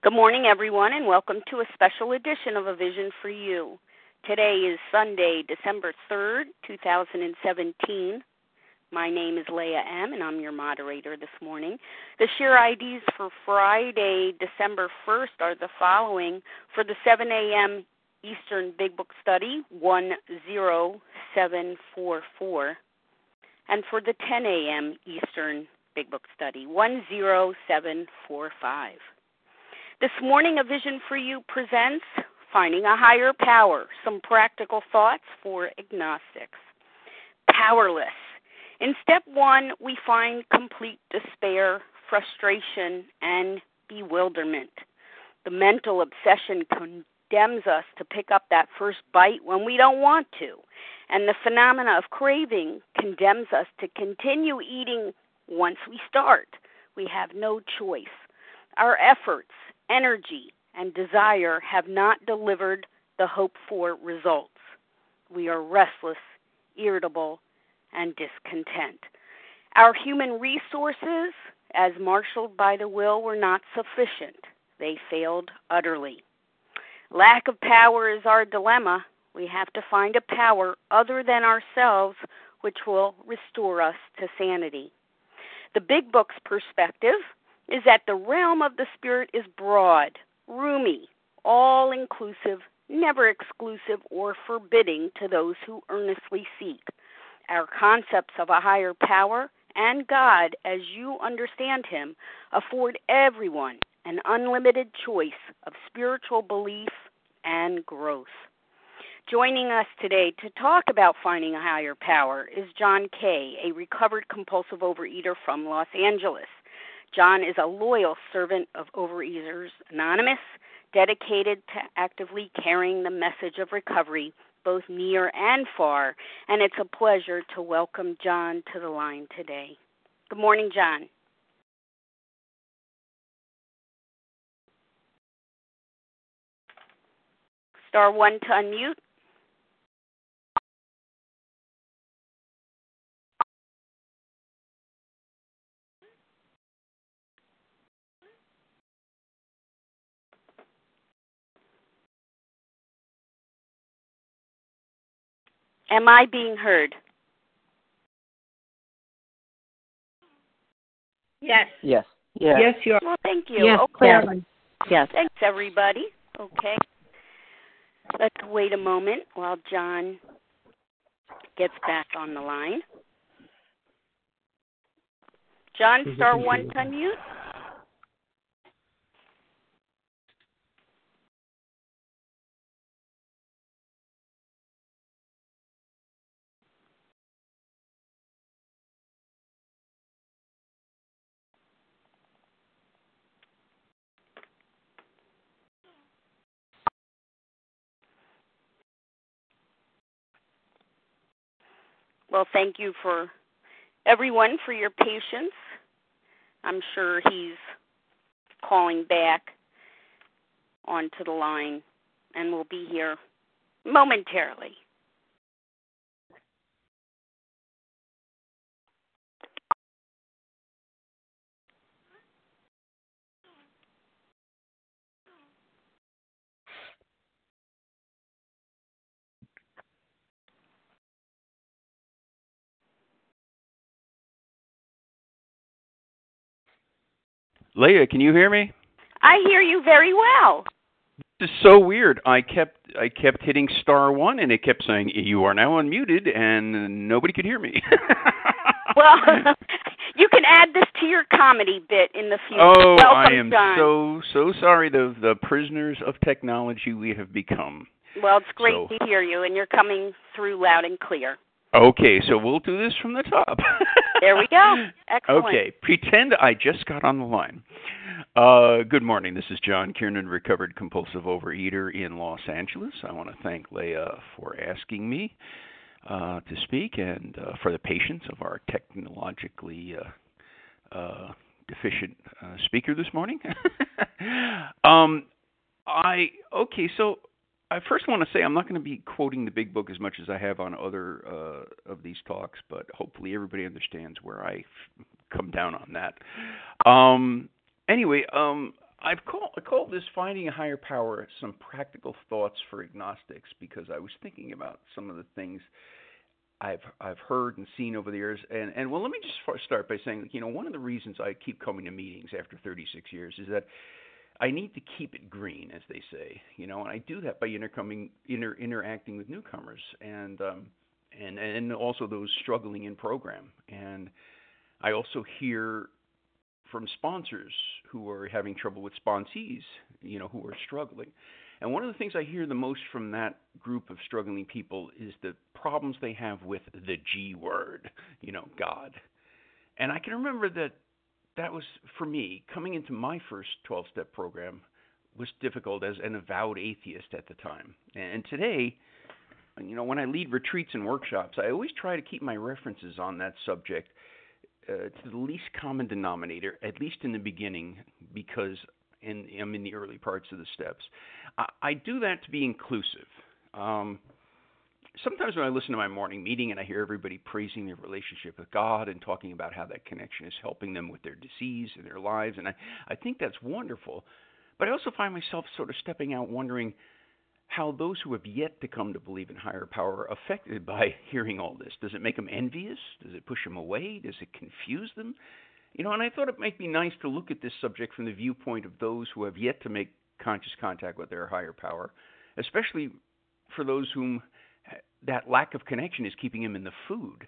Good morning, everyone, and welcome to a special edition of A Vision for You. Today is Sunday, December 3rd, 2017. My name is Leah M., and I'm your moderator this morning. The share IDs for Friday, December 1st are the following. For the 7 a.m. Eastern Big Book Study, 10744. And for the 10 a.m. Eastern Big Book Study, 10745. This morning, A Vision for You presents Finding a Higher Power Some Practical Thoughts for Agnostics. Powerless. In step one, we find complete despair, frustration, and bewilderment. The mental obsession condemns us to pick up that first bite when we don't want to, and the phenomena of craving condemns us to continue eating once we start. We have no choice. Our efforts energy, and desire have not delivered the hoped for results. We are restless, irritable, and discontent. Our human resources, as marshaled by the will, were not sufficient. They failed utterly. Lack of power is our dilemma. We have to find a power other than ourselves which will restore us to sanity. The Big Book's perspective is that the realm of the Spirit is broad, roomy, all inclusive, never exclusive or forbidding to those who earnestly seek. Our concepts of a higher power and God, as you understand Him, afford everyone an unlimited choice of spiritual belief and growth. Joining us today to talk about finding a higher power is John K., a recovered compulsive overeater from Los Angeles. John is a loyal servant of Overeaters Anonymous, dedicated to actively carrying the message of recovery both near and far, and it's a pleasure to welcome John to the line today. Good morning, John. Star 1 to unmute. Am I being heard? Yes. Yes. Yes, yes you are. Well, thank you. Yes, okay. Yes. Thanks, everybody. Okay. Let's wait a moment while John gets back on the line. John, star one to unmute. Well, thank you for everyone for your patience. I'm sure he's calling back onto the line and will be here momentarily. Leah, can you hear me? I hear you very well. This is so weird. I kept I kept hitting star one, and it kept saying you are now unmuted, and nobody could hear me. well, you can add this to your comedy bit in the future. Oh, Welcome, I am John. so so sorry. The the prisoners of technology we have become. Well, it's great So- to hear you, and you're coming through loud and clear. Okay, so we'll do this from the top. There we go. Excellent. Okay, pretend I just got on the line. Uh, good morning. This is John Kiernan, recovered compulsive overeater in Los Angeles. I want to thank Leah for asking me uh, to speak and uh, for the patience of our technologically uh, uh, deficient uh, speaker this morning. um, I okay, so I first want to say I'm not going to be quoting the big book as much as I have on other uh, of these talks, but hopefully everybody understands where I come down on that. Um, anyway, um, I've called I called this finding a higher power some practical thoughts for agnostics because I was thinking about some of the things I've I've heard and seen over the years. And and well, let me just start by saying, you know, one of the reasons I keep coming to meetings after 36 years is that I need to keep it green, as they say, you know, and I do that by intercoming, inter, interacting with newcomers and um, and and also those struggling in program. And I also hear from sponsors who are having trouble with sponsees, you know, who are struggling. And one of the things I hear the most from that group of struggling people is the problems they have with the G word, you know, God. And I can remember that that was for me coming into my first 12-step program was difficult as an avowed atheist at the time. And today, you know, when I lead retreats and workshops, I always try to keep my references on that subject uh, to the least common denominator, at least in the beginning, because in, I'm in the early parts of the steps. I, I do that to be inclusive. Um, sometimes when I listen to my morning meeting and I hear everybody praising their relationship with God and talking about how that connection is helping them with their disease and their lives, and I, I think that's wonderful. But I also find myself sort of stepping out wondering how those who have yet to come to believe in higher power are affected by hearing all this. Does it make them envious? Does it push them away? Does it confuse them? You know, and I thought it might be nice to look at this subject from the viewpoint of those who have yet to make conscious contact with their higher power, especially for those whom that lack of connection is keeping him in the food.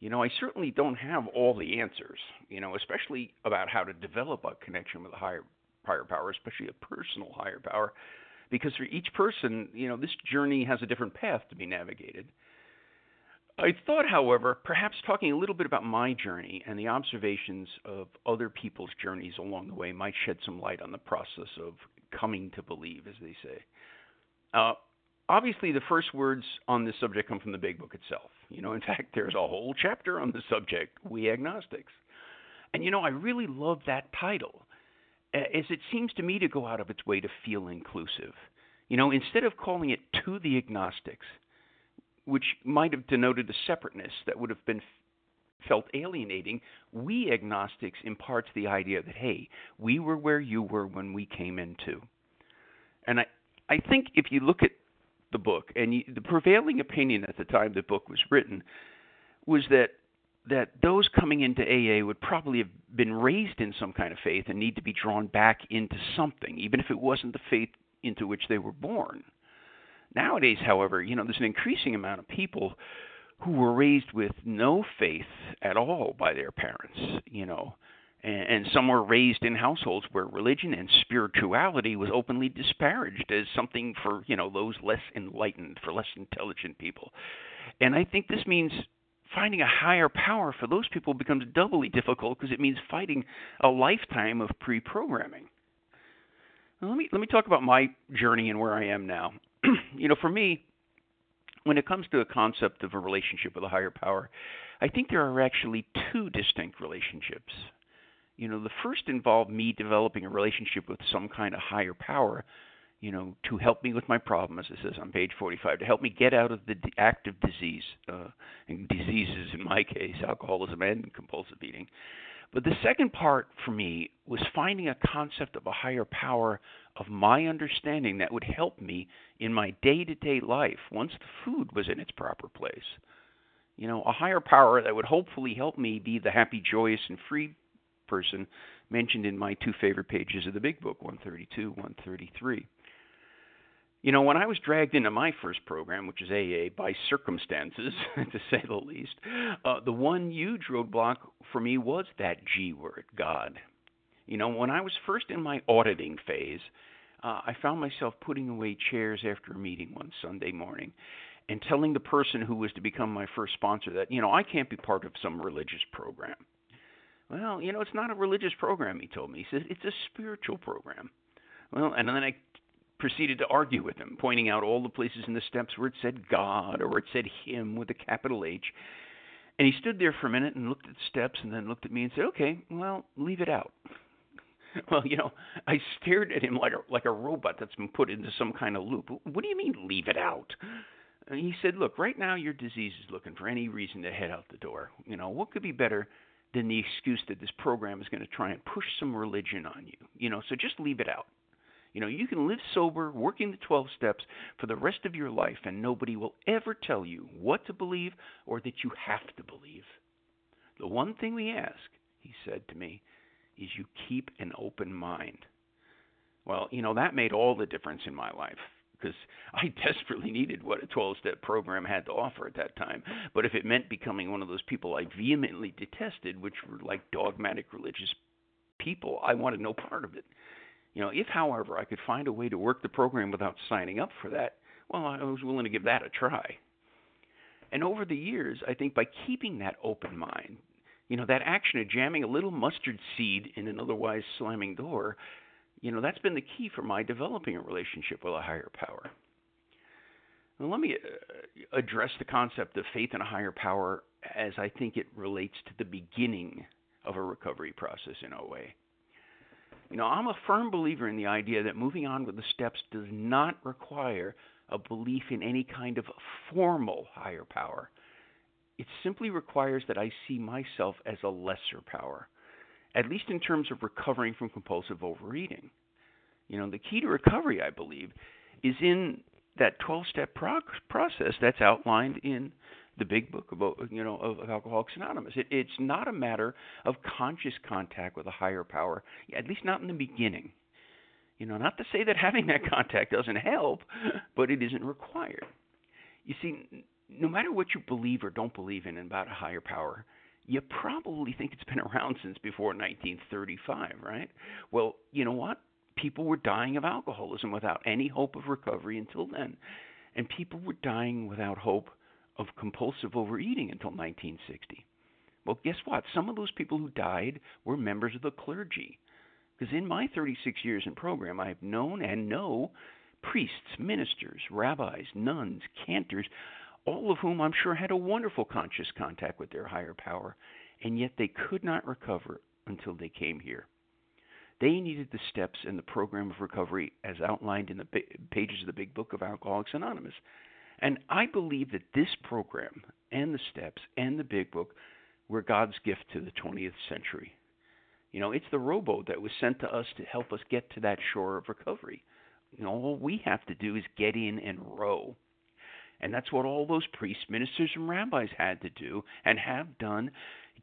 You know, I certainly don't have all the answers, you know, especially about how to develop a connection with a higher higher power, especially a personal higher power because for each person, you know, this journey has a different path to be navigated. I thought, however, perhaps talking a little bit about my journey and the observations of other people's journeys along the way might shed some light on the process of coming to believe, as they say. Uh, obviously, the first words on this subject come from the Big Book itself. You know, in fact, there's a whole chapter on the subject, We Agnostics. And you know, I really love that title as it seems to me to go out of its way to feel inclusive. You know, instead of calling it to the agnostics, which might have denoted a separateness that would have been felt alienating, we agnostics imparts the idea that hey, we were where you were when we came in too. And I I think if you look at the book and you, the prevailing opinion at the time the book was written was that that those coming into AA would probably have been raised in some kind of faith and need to be drawn back into something, even if it wasn't the faith into which they were born. Nowadays, however, you know, there's an increasing amount of people who were raised with no faith at all by their parents, you know, and, some were raised in households where religion and spirituality was openly disparaged as something for, you know, those less enlightened, for less intelligent people. And I think this means finding a higher power for those people becomes doubly difficult because it means fighting a lifetime of pre-programming. Now, let me let me talk about my journey and where I am now. you know, for me, when it comes to the concept of a relationship with a higher power, I think there are actually two distinct relationships. You know, the first involved me developing a relationship with some kind of higher power you know, to help me with my problem, as it says on page 45, to help me get out of the active disease, uh, and diseases in my case, alcoholism and compulsive eating. But the second part for me was finding a concept of a higher power of my understanding that would help me in my day to day life once the food was in its proper place. You know, a higher power that would hopefully help me be the happy, joyous, and free person mentioned in my two favorite pages of the big book, 132, 133. You know, when I was dragged into my first program, which is AA, by circumstances, to say the least, uh, the one huge roadblock for me was that G word, God. You know, when I was first in my auditing phase, uh, I found myself putting away chairs after a meeting one Sunday morning and telling the person who was to become my first sponsor that, you know, I can't be part of some religious program. Well, you know, it's not a religious program, he told me. He said, it's a spiritual program. Well, and then I proceeded to argue with him, pointing out all the places in the steps where it said God or where it said Him with a capital H. And he stood there for a minute and looked at the steps and then looked at me and said, "Okay, well, leave it out." well, you know, I stared at him like a like a robot that's been put into some kind of loop. What do you mean, leave it out? And he said, "Look, right now your disease is looking for any reason to head out the door. You know, what could be better than the excuse that this program is going to try and push some religion on you. You know, so just leave it out. You know, you can live sober, working the 12 steps for the rest of your life, and nobody will ever tell you what to believe or that you have to believe. The one thing we ask, he said to me, is you keep an open mind. Well, you know, that made all the difference in my life because I desperately needed what a 12 step program had to offer at that time. But if it meant becoming one of those people I vehemently detested, which were like dogmatic religious people, I wanted no part of it. You know, if, however, I could find a way to work the program without signing up for that, well, I was willing to give that a try. And over the years, I think by keeping that open mind, you know, that action of jamming a little mustard seed in an otherwise slamming door, you know, that's been the key for my developing a relationship with a higher power. Now, let me uh, address the concept of faith in a higher power as I think it relates to the beginning of a recovery process in a way. You know, I'm a firm believer in the idea that moving on with the steps does not require a belief in any kind of formal higher power. It simply requires that I see myself as a lesser power, at least in terms of recovering from compulsive overeating. You know, the key to recovery, I believe, is in that 12 step process that's outlined in the big book about you know of Alcoholics Anonymous. It, it's not a matter of conscious contact with a higher power, at least not in the beginning. You know, not to say that having that contact doesn't help, but it isn't required. You see, no matter what you believe or don't believe in about a higher power, you probably think it's been around since before 1935, right? Well, you know what? People were dying of alcoholism without any hope of recovery until then. And people were dying without hope of compulsive overeating until 1960. Well, guess what? Some of those people who died were members of the clergy. Because in my 36 years in program, I have known and know priests, ministers, rabbis, nuns, cantors, all of whom I'm sure had a wonderful conscious contact with their higher power, and yet they could not recover until they came here. They needed the steps in the program of recovery as outlined in the pages of the Big Book of Alcoholics Anonymous. And I believe that this program and the steps and the big book were God's gift to the 20th century. You know, it's the rowboat that was sent to us to help us get to that shore of recovery. You know, all we have to do is get in and row. And that's what all those priests, ministers, and rabbis had to do and have done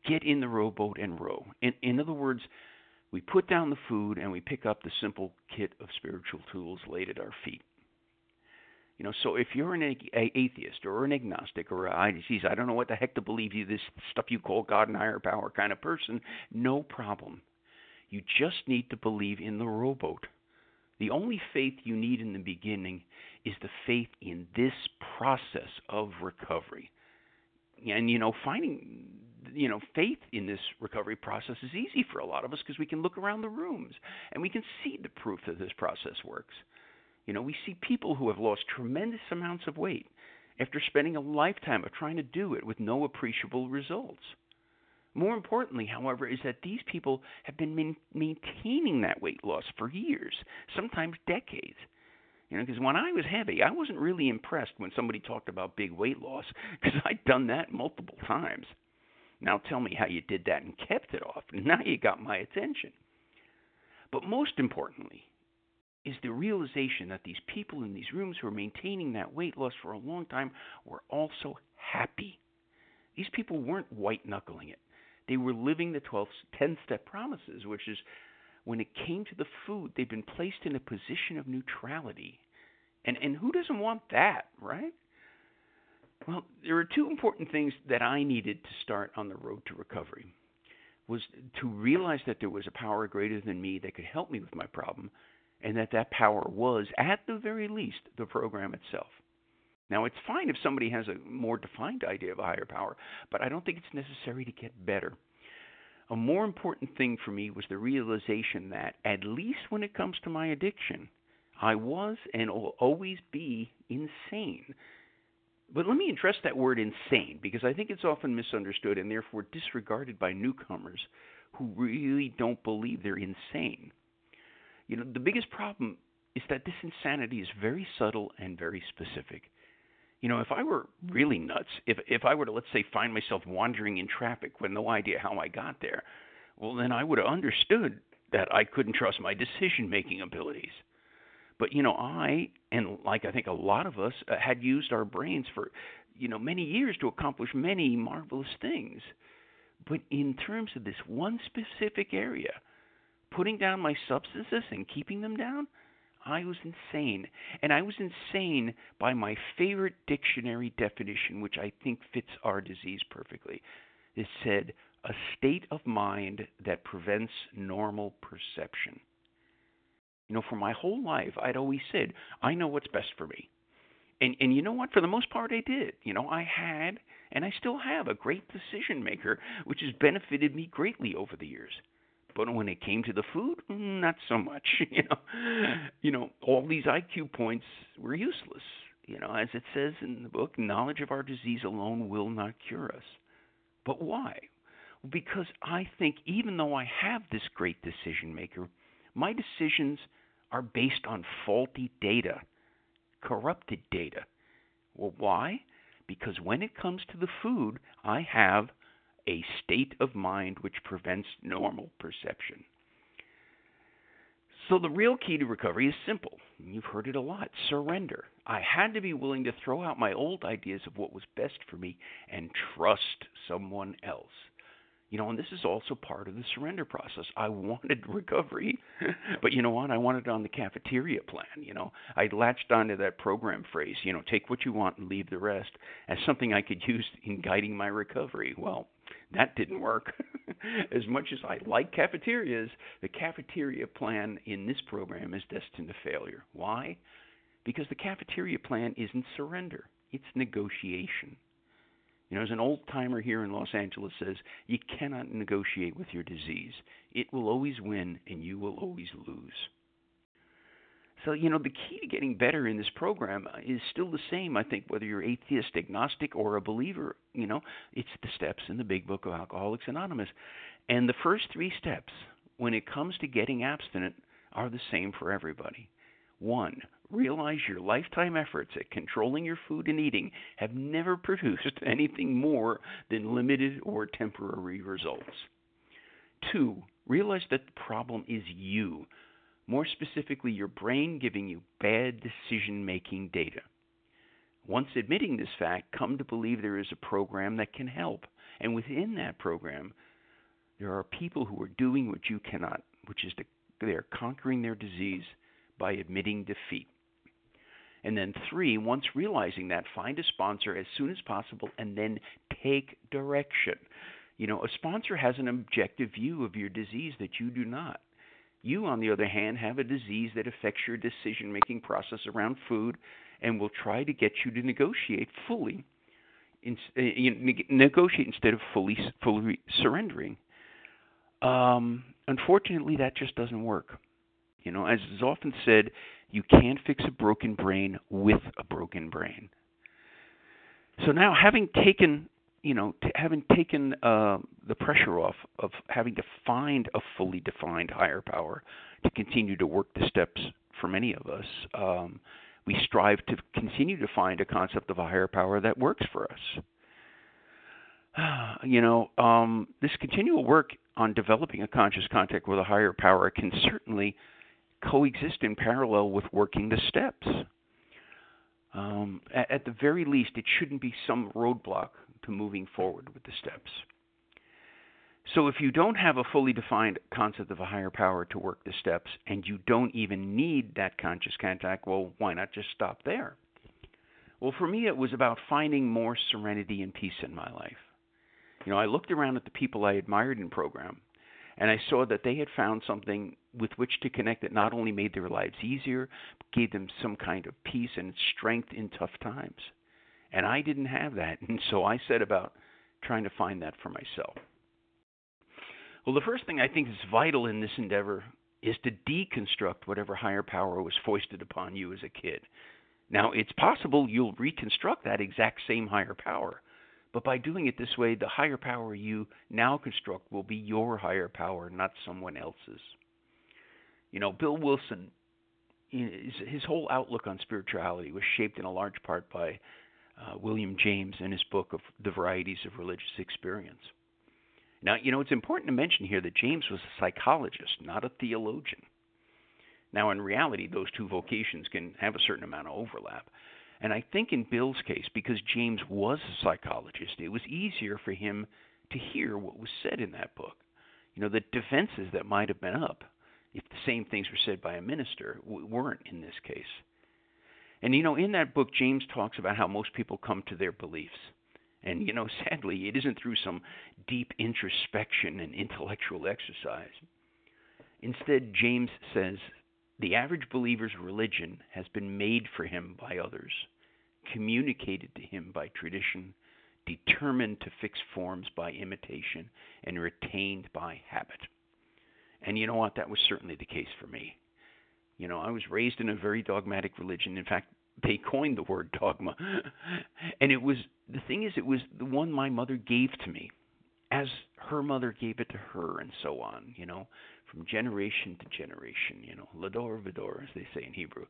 get in the rowboat and row. In, in other words, we put down the food and we pick up the simple kit of spiritual tools laid at our feet. You know, so if you're an atheist or an agnostic or a, geez, I don't know what the heck to believe you, this stuff you call God and higher power kind of person, no problem. You just need to believe in the rowboat. The only faith you need in the beginning is the faith in this process of recovery. And you know, finding you know faith in this recovery process is easy for a lot of us because we can look around the rooms and we can see the proof that this process works. You know, we see people who have lost tremendous amounts of weight after spending a lifetime of trying to do it with no appreciable results. More importantly, however, is that these people have been man- maintaining that weight loss for years, sometimes decades. You know, because when I was heavy, I wasn't really impressed when somebody talked about big weight loss because I'd done that multiple times. Now tell me how you did that and kept it off. Now you got my attention. But most importantly, is the realization that these people in these rooms who are maintaining that weight loss for a long time were also happy. These people weren't white knuckling it. They were living the 12 10 step promises, which is when it came to the food, they've been placed in a position of neutrality. And and who doesn't want that, right? Well, there are two important things that I needed to start on the road to recovery. Was to realize that there was a power greater than me that could help me with my problem, and that that power was, at the very least, the program itself. Now, it's fine if somebody has a more defined idea of a higher power, but I don't think it's necessary to get better. A more important thing for me was the realization that, at least when it comes to my addiction, I was and will always be insane. But let me address that word insane because I think it's often misunderstood and therefore disregarded by newcomers who really don't believe they're insane. You know, the biggest problem is that this insanity is very subtle and very specific. You know, if I were really nuts, if if I were to let's say find myself wandering in traffic with no idea how I got there, well then I would have understood that I couldn't trust my decision making abilities. But you know, I and like I think a lot of us uh, had used our brains for you know many years to accomplish many marvelous things. But in terms of this one specific area, putting down my substances and keeping them down, I was insane. And I was insane by my favorite dictionary definition, which I think fits our disease perfectly. It said, a state of mind that prevents normal perception. You know, for my whole life, I'd always said, I know what's best for me. And and you know what? For the most part, I did. You know, I had and I still have a great decision maker, which has benefited me greatly over the years. But when it came to the food, mm, not so much. You know, you know, all these IQ points were useless. You know, as it says in the book, knowledge of our disease alone will not cure us. But why? Because I think even though I have this great decision maker, my decisions are based on faulty data, corrupted data. Well, why? Because when it comes to the food, I have a state of mind which prevents normal perception. So, the real key to recovery is simple. You've heard it a lot surrender. I had to be willing to throw out my old ideas of what was best for me and trust someone else. You know, and this is also part of the surrender process. I wanted recovery, but you know what? I wanted it on the cafeteria plan. You know, I latched onto that program phrase, you know, take what you want and leave the rest, as something I could use in guiding my recovery. Well, that didn't work. as much as I like cafeterias, the cafeteria plan in this program is destined to failure. Why? Because the cafeteria plan isn't surrender, it's negotiation. You know, as an old timer here in Los Angeles says, you cannot negotiate with your disease. It will always win and you will always lose. So, you know, the key to getting better in this program uh, is still the same, I think, whether you're atheist, agnostic, or a believer. You know, it's the steps in the big book of Alcoholics Anonymous. And the first three steps, when it comes to getting abstinent, are the same for everybody. One, realize your lifetime efforts at controlling your food and eating have never produced anything more than limited or temporary results. Two, realize that the problem is you, more specifically, your brain giving you bad decision making data. Once admitting this fact, come to believe there is a program that can help. And within that program, there are people who are doing what you cannot, which is to, they are conquering their disease by admitting defeat. And then, three, once realizing that, find a sponsor as soon as possible and then take direction. You know, a sponsor has an objective view of your disease that you do not. You, on the other hand, have a disease that affects your decision making process around food and will try to get you to negotiate fully. In, you negotiate instead of fully fully surrendering. Um, unfortunately, that just doesn't work. You know, as is often said, you can't fix a broken brain with a broken brain. So now, having taken, you know, t- having taken uh, the pressure off of having to find a fully defined higher power to continue to work the steps for many of us, um, we strive to continue to find a concept of a higher power that works for us. You know, um, this continual work on developing a conscious contact with a higher power can certainly coexist in parallel with working the steps. Um, at, at the very least, it shouldn't be some roadblock to moving forward with the steps. So, if you don't have a fully defined concept of a higher power to work the steps, and you don't even need that conscious contact, well, why not just stop there? Well, for me, it was about finding more serenity and peace in my life. You know, I looked around at the people I admired in program, and I saw that they had found something with which to connect that not only made their lives easier, but gave them some kind of peace and strength in tough times. And I didn't have that, and so I set about trying to find that for myself. Well, the first thing I think is vital in this endeavor is to deconstruct whatever higher power was foisted upon you as a kid. Now, it's possible you'll reconstruct that exact same higher power, but by doing it this way, the higher power you now construct will be your higher power, not someone else's. You know, Bill Wilson, his whole outlook on spirituality was shaped in a large part by uh, William James in his book of The Varieties of Religious Experience. Now, you know, it's important to mention here that James was a psychologist, not a theologian. Now, in reality, those two vocations can have a certain amount of overlap. And I think in Bill's case, because James was a psychologist, it was easier for him to hear what was said in that book. You know, the defenses that might have been up if the same things were said by a minister weren't in this case. And you know, in that book, James talks about how most people come to their beliefs. And you know, sadly, it isn't through some deep introspection and intellectual exercise. Instead, James says the average believer's religion has been made for him by others, communicated to him by tradition, determined to fix forms by imitation, and retained by habit. And you know what? That was certainly the case for me. You know, I was raised in a very dogmatic religion. In fact, they coined the word dogma. and it was the thing is it was the one my mother gave to me as her mother gave it to her and so on, you know, from generation to generation, you know, l'dor v'dor as they say in Hebrew.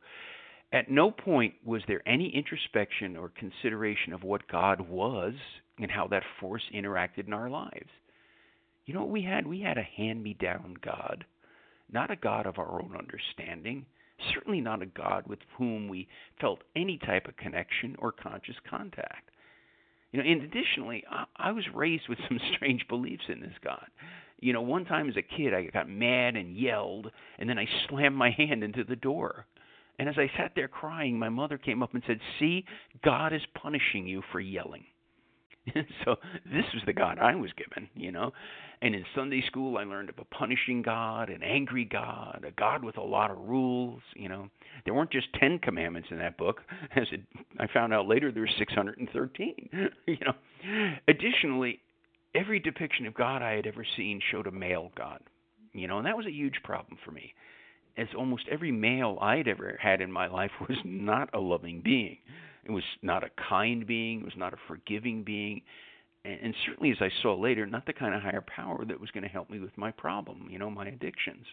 At no point was there any introspection or consideration of what God was and how that force interacted in our lives. You know what we had? We had a hand me down God, not a God of our own understanding, certainly not a God with whom we felt any type of connection or conscious contact. You know, and additionally, I, I was raised with some strange beliefs in this God. You know, one time as a kid, I got mad and yelled, and then I slammed my hand into the door. And as I sat there crying, my mother came up and said, See, God is punishing you for yelling. so this was the God I was given, you know. And in Sunday school, I learned of a punishing God, an angry God, a God with a lot of rules. You know, there weren't just ten commandments in that book. As it, I found out later, there were 613. you know, additionally, every depiction of God I had ever seen showed a male God. You know, and that was a huge problem for me, as almost every male I had ever had in my life was not a loving being. It was not a kind being. It was not a forgiving being. And, and certainly, as I saw later, not the kind of higher power that was going to help me with my problem, you know, my addictions.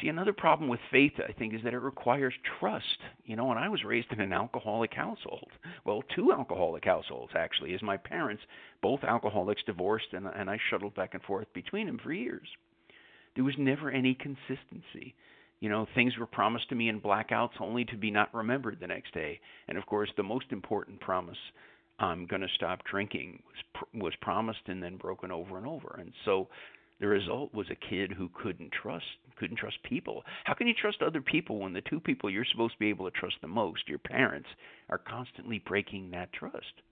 See, another problem with faith, I think, is that it requires trust. You know, and I was raised in an alcoholic household. Well, two alcoholic households, actually, as my parents, both alcoholics, divorced, and, and I shuttled back and forth between them for years. There was never any consistency. You know, things were promised to me in blackouts only to be not remembered the next day. And of course, the most important promise, I'm going to stop drinking, was was promised and then broken over and over. And so the result was a kid who couldn't trust couldn't trust people. How can you trust other people when the two people you're supposed to be able to trust the most, your parents, are constantly breaking that trust?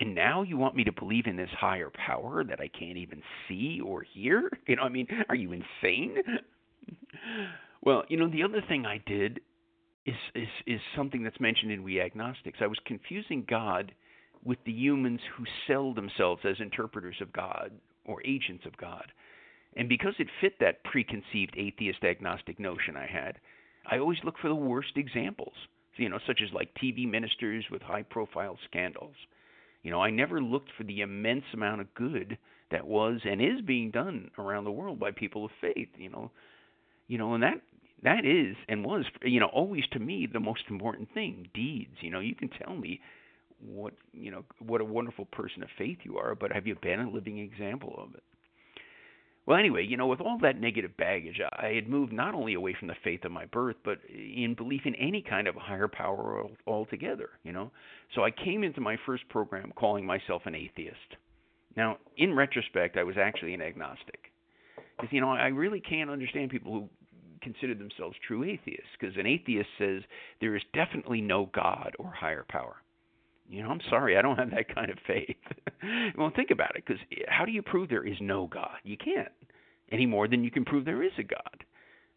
And now you want me to believe in this higher power that I can't even see or hear? You know, I mean, are you insane? Well, you know, the other thing I did is is is something that's mentioned in We Agnostics. I was confusing God with the humans who sell themselves as interpreters of God or agents of God. And because it fit that preconceived atheist agnostic notion I had, I always look for the worst examples, you know, such as like TV ministers with high profile scandals. You know, I never looked for the immense amount of good that was and is being done around the world by people of faith, you know. You know, and that that is and was you know always to me the most important thing deeds you know you can tell me what you know what a wonderful person of faith you are but have you been a living example of it? Well anyway you know with all that negative baggage i had moved not only away from the faith of my birth but in belief in any kind of higher power altogether you know? So i came into my first program calling myself an atheist. Now in retrospect i was actually an agnostic. Because you know i really can't understand people who consider themselves true atheists because an atheist says there is definitely no God or higher power. You know, I'm sorry, I don't have that kind of faith. well, think about it because how do you prove there is no God? You can't any more than you can prove there is a God.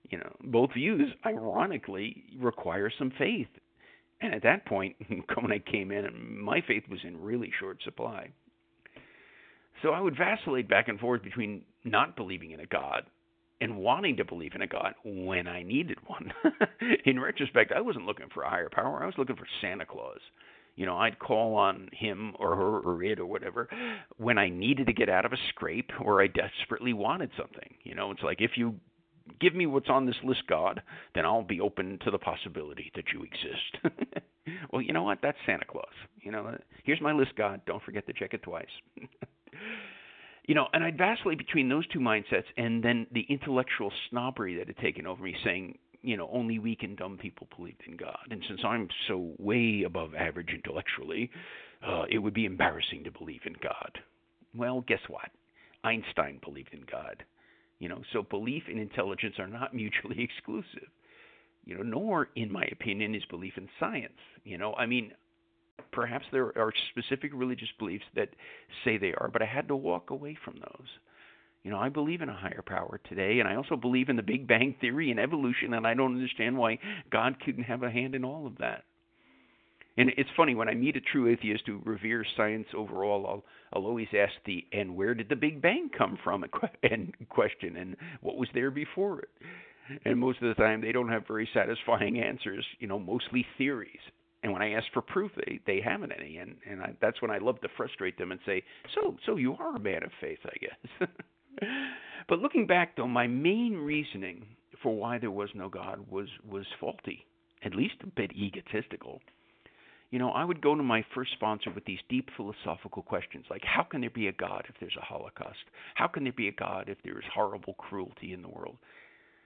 You know, both views ironically require some faith. And at that point, when I came in, my faith was in really short supply. So I would vacillate back and forth between not believing in a God and wanting to believe in a God when I needed one. in retrospect, I wasn't looking for a higher power. I was looking for Santa Claus. You know, I'd call on him or her or it or whatever when I needed to get out of a scrape or I desperately wanted something. You know, it's like if you give me what's on this list, God, then I'll be open to the possibility that you exist. well, you know what? That's Santa Claus. You know, here's my list, God. Don't forget to check it twice. you know, and I'd vacillate between those two mindsets and then the intellectual snobbery that had taken over me, saying, you know, only weak and dumb people believed in God. And since I'm so way above average intellectually, uh, it would be embarrassing to believe in God. Well, guess what? Einstein believed in God. You know, so belief and intelligence are not mutually exclusive. You know, nor, in my opinion, is belief in science. You know, I mean, perhaps there are specific religious beliefs that say they are, but I had to walk away from those. You know, I believe in a higher power today, and I also believe in the Big Bang Theory and evolution, and I don't understand why God couldn't have a hand in all of that. And it's funny when I meet a true atheist who reveres science overall, I'll I'll always ask the and where did the Big Bang come from and question and what was there before it. And most of the time they don't have very satisfying answers, you know, mostly theories. And when I ask for proof, they they haven't any, and and I, that's when I love to frustrate them and say, so so you are a man of faith, I guess. but looking back, though, my main reasoning for why there was no God was was faulty, at least a bit egotistical. You know, I would go to my first sponsor with these deep philosophical questions like how can there be a God if there's a Holocaust? How can there be a God if there's horrible cruelty in the world?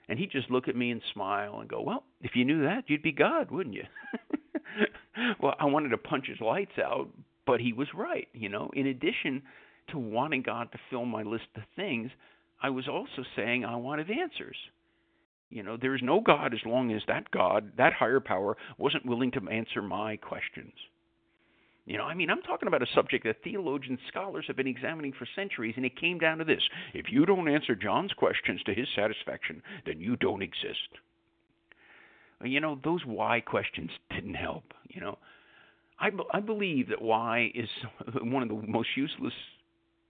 And he'd just look at me and smile and go, Well, if you knew that, you'd be God, wouldn't you? well, I wanted to punch his lights out, but he was right. You know, in addition to wanting God to fill my list of things, I was also saying I wanted answers. You know, there is no God as long as that God, that higher power, wasn't willing to answer my questions. You know, I mean, I'm talking about a subject that theologians, scholars have been examining for centuries, and it came down to this if you don't answer John's questions to his satisfaction, then you don't exist. You know, those why questions didn't help. You know, I, I believe that why is one of the most useless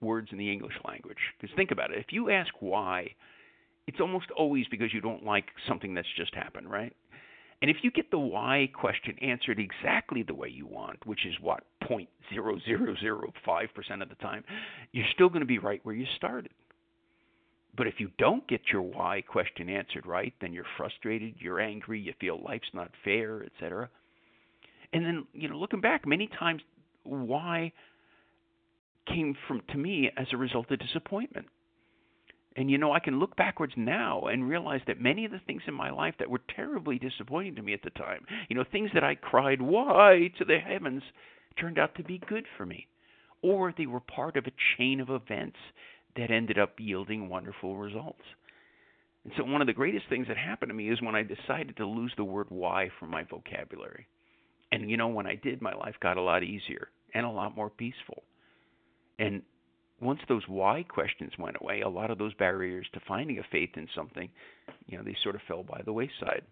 words in the English language. Because think about it if you ask why, it's almost always because you don't like something that's just happened, right? And if you get the why question answered exactly the way you want, which is what, 0.0005% of the time, you're still going to be right where you started. But if you don't get your why question answered right, then you're frustrated, you're angry, you feel life's not fair, etc. And then, you know, looking back, many times why came from to me as a result of disappointment. And you know, I can look backwards now and realize that many of the things in my life that were terribly disappointing to me at the time, you know, things that I cried why to the heavens, turned out to be good for me. Or they were part of a chain of events that ended up yielding wonderful results. And so, one of the greatest things that happened to me is when I decided to lose the word why from my vocabulary. And you know, when I did, my life got a lot easier and a lot more peaceful. And once those why questions went away, a lot of those barriers to finding a faith in something, you know, they sort of fell by the wayside.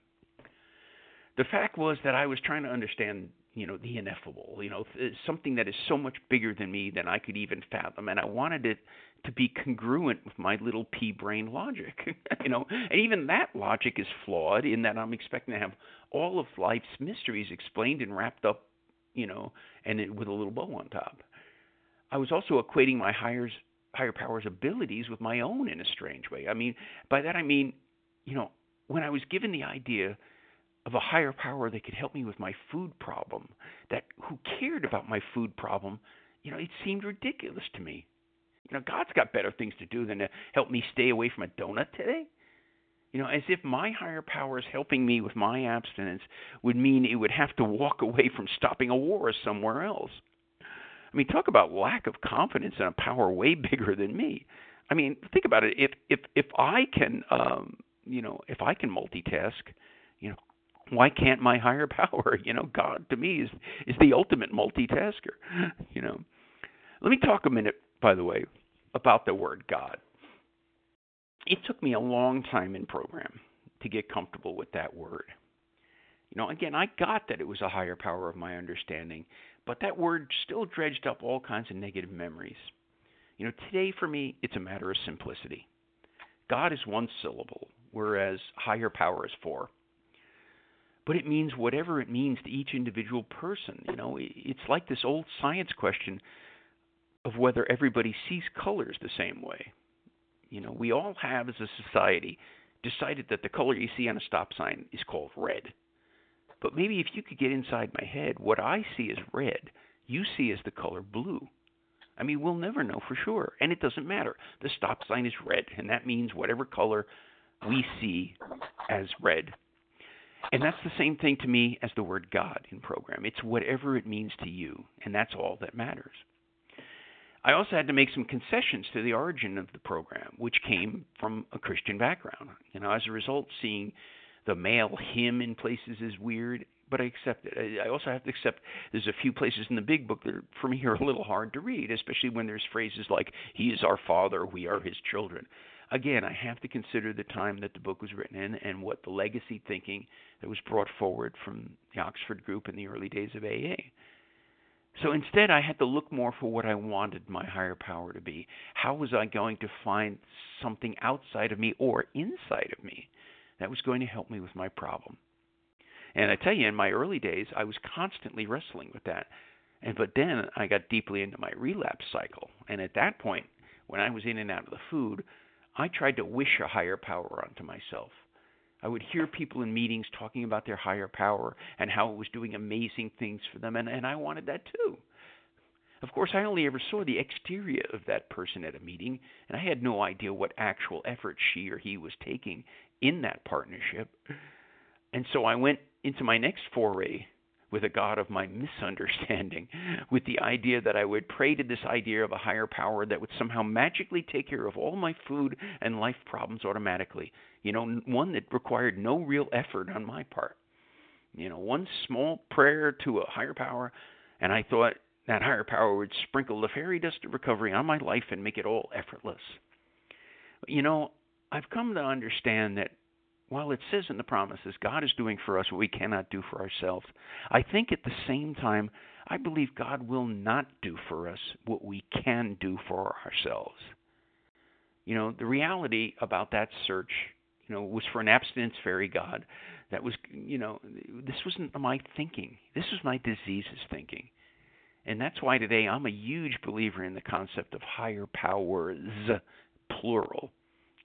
The fact was that I was trying to understand, you know, the ineffable, you know, something that is so much bigger than me than I could even fathom, and I wanted it to be congruent with my little pea brain logic, you know, and even that logic is flawed in that I'm expecting to have all of life's mysteries explained and wrapped up, you know, and it, with a little bow on top. I was also equating my higher higher power's abilities with my own in a strange way. I mean, by that I mean, you know, when I was given the idea of a higher power that could help me with my food problem, that who cared about my food problem, you know, it seemed ridiculous to me. You know, God's got better things to do than to help me stay away from a donut today. You know, as if my higher powers helping me with my abstinence would mean it would have to walk away from stopping a war somewhere else. I mean, talk about lack of confidence in a power way bigger than me. I mean, think about it. If if if I can, um, you know, if I can multitask, you know, why can't my higher power? You know, God to me is is the ultimate multitasker. You know, let me talk a minute, by the way, about the word God. It took me a long time in program to get comfortable with that word. You know, again, I got that it was a higher power of my understanding, but that word still dredged up all kinds of negative memories. You know, today for me, it's a matter of simplicity. God is one syllable, whereas higher power is four. But it means whatever it means to each individual person. You know, it's like this old science question of whether everybody sees colors the same way. You know, we all have, as a society, decided that the color you see on a stop sign is called red. But maybe if you could get inside my head, what I see as red, you see as the color blue. I mean, we'll never know for sure, and it doesn't matter. The stop sign is red, and that means whatever color we see as red. And that's the same thing to me as the word God in program. It's whatever it means to you, and that's all that matters. I also had to make some concessions to the origin of the program, which came from a Christian background. You know, as a result, seeing the male him in places is weird, but I accept it. I also have to accept there's a few places in the big book that are, for me are a little hard to read, especially when there's phrases like "He is our Father, we are His children." Again, I have to consider the time that the book was written in and what the legacy thinking that was brought forward from the Oxford group in the early days of AA. So instead, I had to look more for what I wanted my higher power to be. How was I going to find something outside of me or inside of me that was going to help me with my problem? And I tell you, in my early days, I was constantly wrestling with that. And but then I got deeply into my relapse cycle. And at that point, when I was in and out of the food, I tried to wish a higher power onto myself. I would hear people in meetings talking about their higher power and how it was doing amazing things for them, and, and I wanted that too. Of course, I only ever saw the exterior of that person at a meeting, and I had no idea what actual effort she or he was taking in that partnership. And so I went into my next foray with a God of my misunderstanding, with the idea that I would pray to this idea of a higher power that would somehow magically take care of all my food and life problems automatically. You know, one that required no real effort on my part. You know, one small prayer to a higher power, and I thought that higher power would sprinkle the fairy dust of recovery on my life and make it all effortless. You know, I've come to understand that while it says in the promises God is doing for us what we cannot do for ourselves, I think at the same time, I believe God will not do for us what we can do for ourselves. You know, the reality about that search, you know, was for an abstinence fairy God. That was, you know, this wasn't my thinking. This was my disease's thinking. And that's why today I'm a huge believer in the concept of higher powers, plural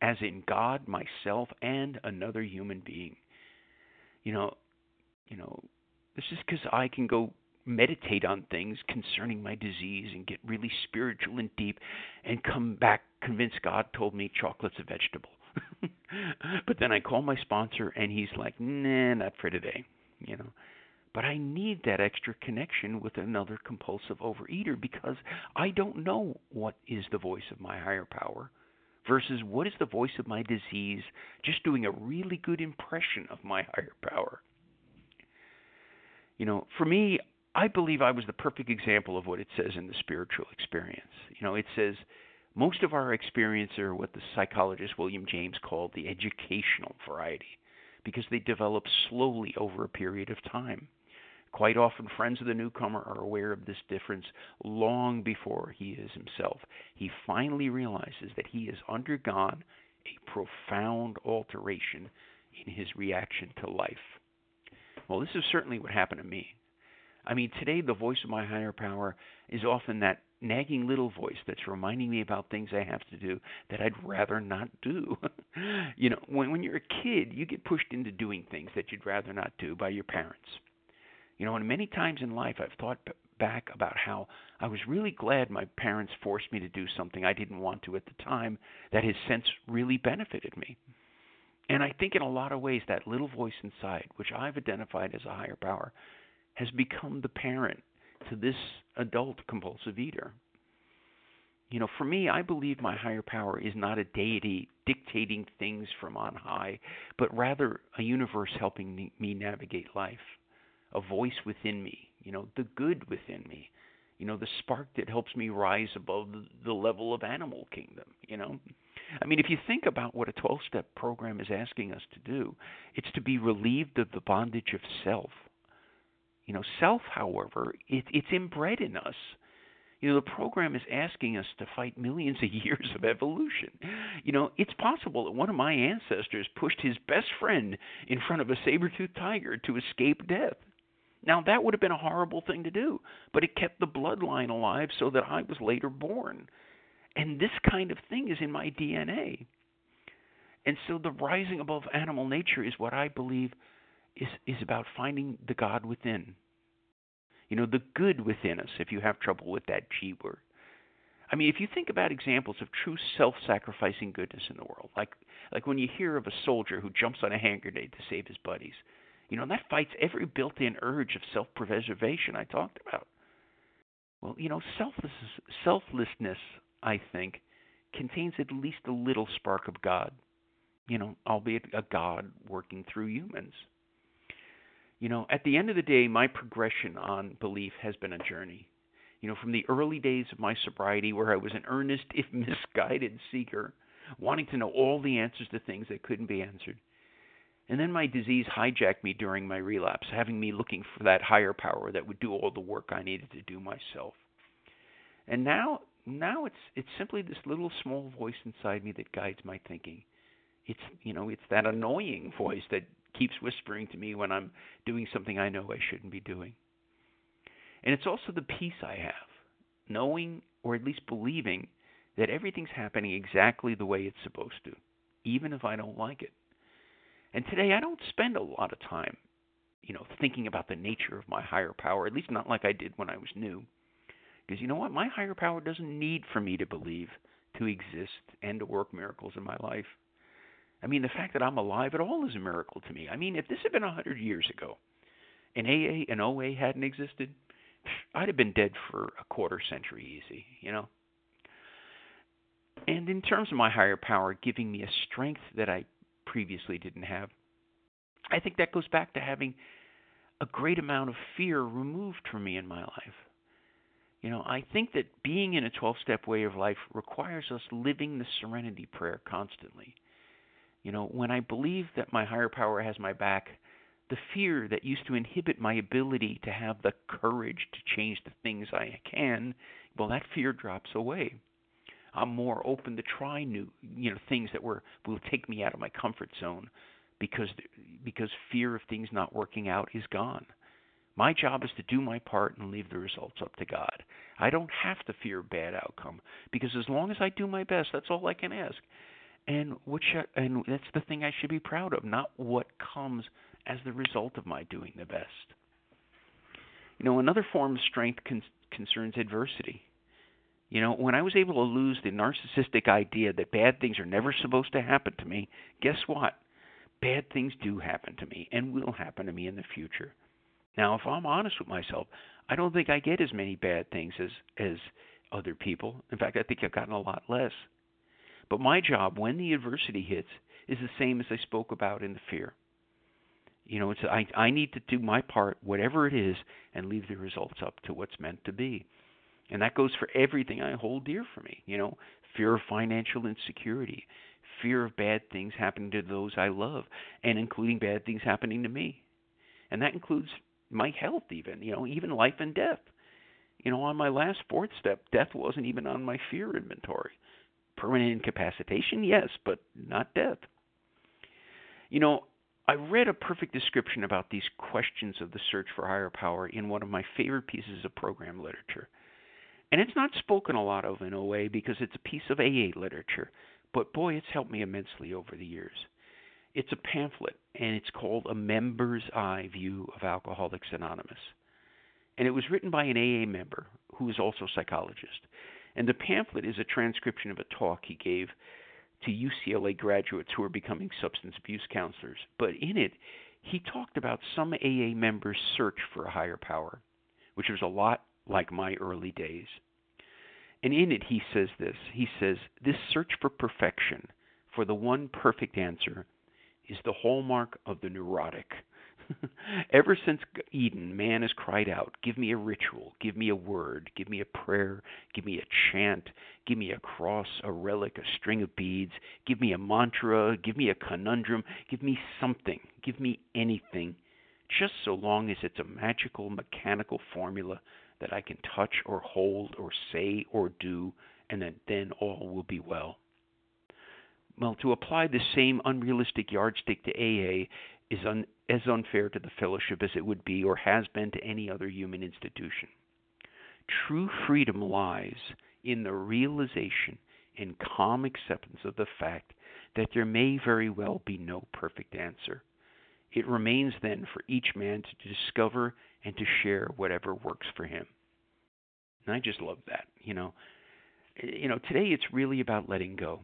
as in God, myself, and another human being. You know, you know, this is because I can go meditate on things concerning my disease and get really spiritual and deep and come back convinced God told me chocolate's a vegetable. but then I call my sponsor and he's like, nah, not for today. You know. But I need that extra connection with another compulsive overeater because I don't know what is the voice of my higher power versus what is the voice of my disease just doing a really good impression of my higher power. You know, for me, I believe I was the perfect example of what it says in the spiritual experience. You know, it says most of our experience are what the psychologist William James called the educational variety because they develop slowly over a period of time. Quite often, friends of the newcomer are aware of this difference long before he is himself. He finally realizes that he has undergone a profound alteration in his reaction to life. Well, this is certainly what happened to me. I mean, today the voice of my higher power is often that nagging little voice that's reminding me about things I have to do that I'd rather not do. you know, when when you're a kid, you get pushed into doing things that you'd rather not do by your parents. You know, and many times in life I've thought back about how I was really glad my parents forced me to do something I didn't want to at the time that has since really benefited me. And I think in a lot of ways that little voice inside, which I've identified as a higher power, has become the parent to this adult compulsive eater. You know, for me, I believe my higher power is not a deity dictating things from on high, but rather a universe helping me navigate life a voice within me, you know, the good within me, you know, the spark that helps me rise above the level of animal kingdom, you know. I mean, if you think about what a 12 step program is asking us to do, it's to be relieved of the bondage of self. You know, self, however, it, it's inbred in us. You know, the program is asking us to fight millions of years of evolution. You know, it's possible that one of my ancestors pushed his best friend in front of a saber toothed tiger to escape death. Now, that would have been a horrible thing to do, but it kept the bloodline alive so that I was later born. And this kind of thing is in my DNA. And so the rising above animal nature is what I believe is is about finding the God within. You know, the good within us if you have trouble with that G word. I mean, if you think about examples of true self-sacrificing goodness in the world, like like when you hear of a soldier who jumps on a hand grenade to save his buddies, you know, that fights every built-in urge of self-preservation I talked about. Well, you know, selfless, selflessness, I think, contains at least a little spark of God. You know, albeit a God working through humans. You know, at the end of the day, my progression on belief has been a journey. You know, from the early days of my sobriety, where I was an earnest, if misguided seeker, wanting to know all the answers to things that couldn't be answered. And then my disease hijacked me during my relapse, having me looking for that higher power that would do all the work I needed to do myself. And now now it's it's simply this little small voice inside me that guides my thinking. It's you know, it's that annoying voice that keeps whispering to me when I'm doing something I know I shouldn't be doing. And it's also the peace I have, knowing or at least believing that everything's happening exactly the way it's supposed to, even if I don't like it. And today I don't spend a lot of time, you know, thinking about the nature of my higher power, at least not like I did when I was new. Because you know what? My higher power doesn't need for me to believe to exist and to work miracles in my life. I mean, the fact that I'm alive at all is a miracle to me. I mean, if this had been a hundred years ago, and AA and OA hadn't existed, I'd have been dead for a quarter century easy, you know. And in terms of my higher power giving me a strength that I previously didn't have, I think that goes back to having a great amount of fear removed from me in my life. You know, I think that being in a 12 step way of life requires us living the serenity prayer constantly. You know, when I believe that my higher power has my back, the fear that used to inhibit my ability to have the courage to change the things I can, well, that fear drops away. I'm more open to try new, you know, things that were will take me out of my comfort zone, because because fear of things not working out is gone. My job is to do my part and leave the results up to God. I don't have to fear bad outcome because as long as I do my best, that's all I can ask and which and that's the thing I should be proud of, not what comes as the result of my doing the best. You know, another form of strength con- concerns adversity. You know, when I was able to lose the narcissistic idea that bad things are never supposed to happen to me, guess what? Bad things do happen to me and will happen to me in the future. Now, if I'm honest with myself, I don't think I get as many bad things as as other people. In fact, I think I've gotten a lot less. But my job when the adversity hits is the same as I spoke about in the fear. You know, it's I I need to do my part, whatever it is, and leave the results up to what's meant to be. And that goes for everything I hold dear for me. You know, fear of financial insecurity, fear of bad things happening to those I love, and including bad things happening to me. And that includes my health, even, you know, even life and death. You know, on my last fourth step, death wasn't even on my fear inventory. Permanent incapacitation, yes, but not death. You know, I read a perfect description about these questions of the search for higher power in one of my favorite pieces of program literature. And it's not spoken a lot of in OA because it's a piece of AA literature, but boy, it's helped me immensely over the years. It's a pamphlet, and it's called A Member's Eye View of Alcoholics Anonymous. And it was written by an AA member who is also a psychologist. And the pamphlet is a transcription of a talk he gave to UCLA graduates who are becoming substance abuse counselors. But in it, he talked about some AA members' search for a higher power, which was a lot like my early days. And in it, he says this He says, This search for perfection, for the one perfect answer, is the hallmark of the neurotic. Ever since Eden, man has cried out, Give me a ritual, give me a word, give me a prayer, give me a chant, give me a cross, a relic, a string of beads, give me a mantra, give me a conundrum, give me something, give me anything, just so long as it's a magical, mechanical formula that I can touch or hold or say or do, and that then all will be well. Well, to apply the same unrealistic yardstick to AA is un, as unfair to the fellowship as it would be or has been to any other human institution. True freedom lies in the realization and calm acceptance of the fact that there may very well be no perfect answer. It remains then for each man to discover and to share whatever works for him. And I just love that. You know, you know, today it's really about letting go.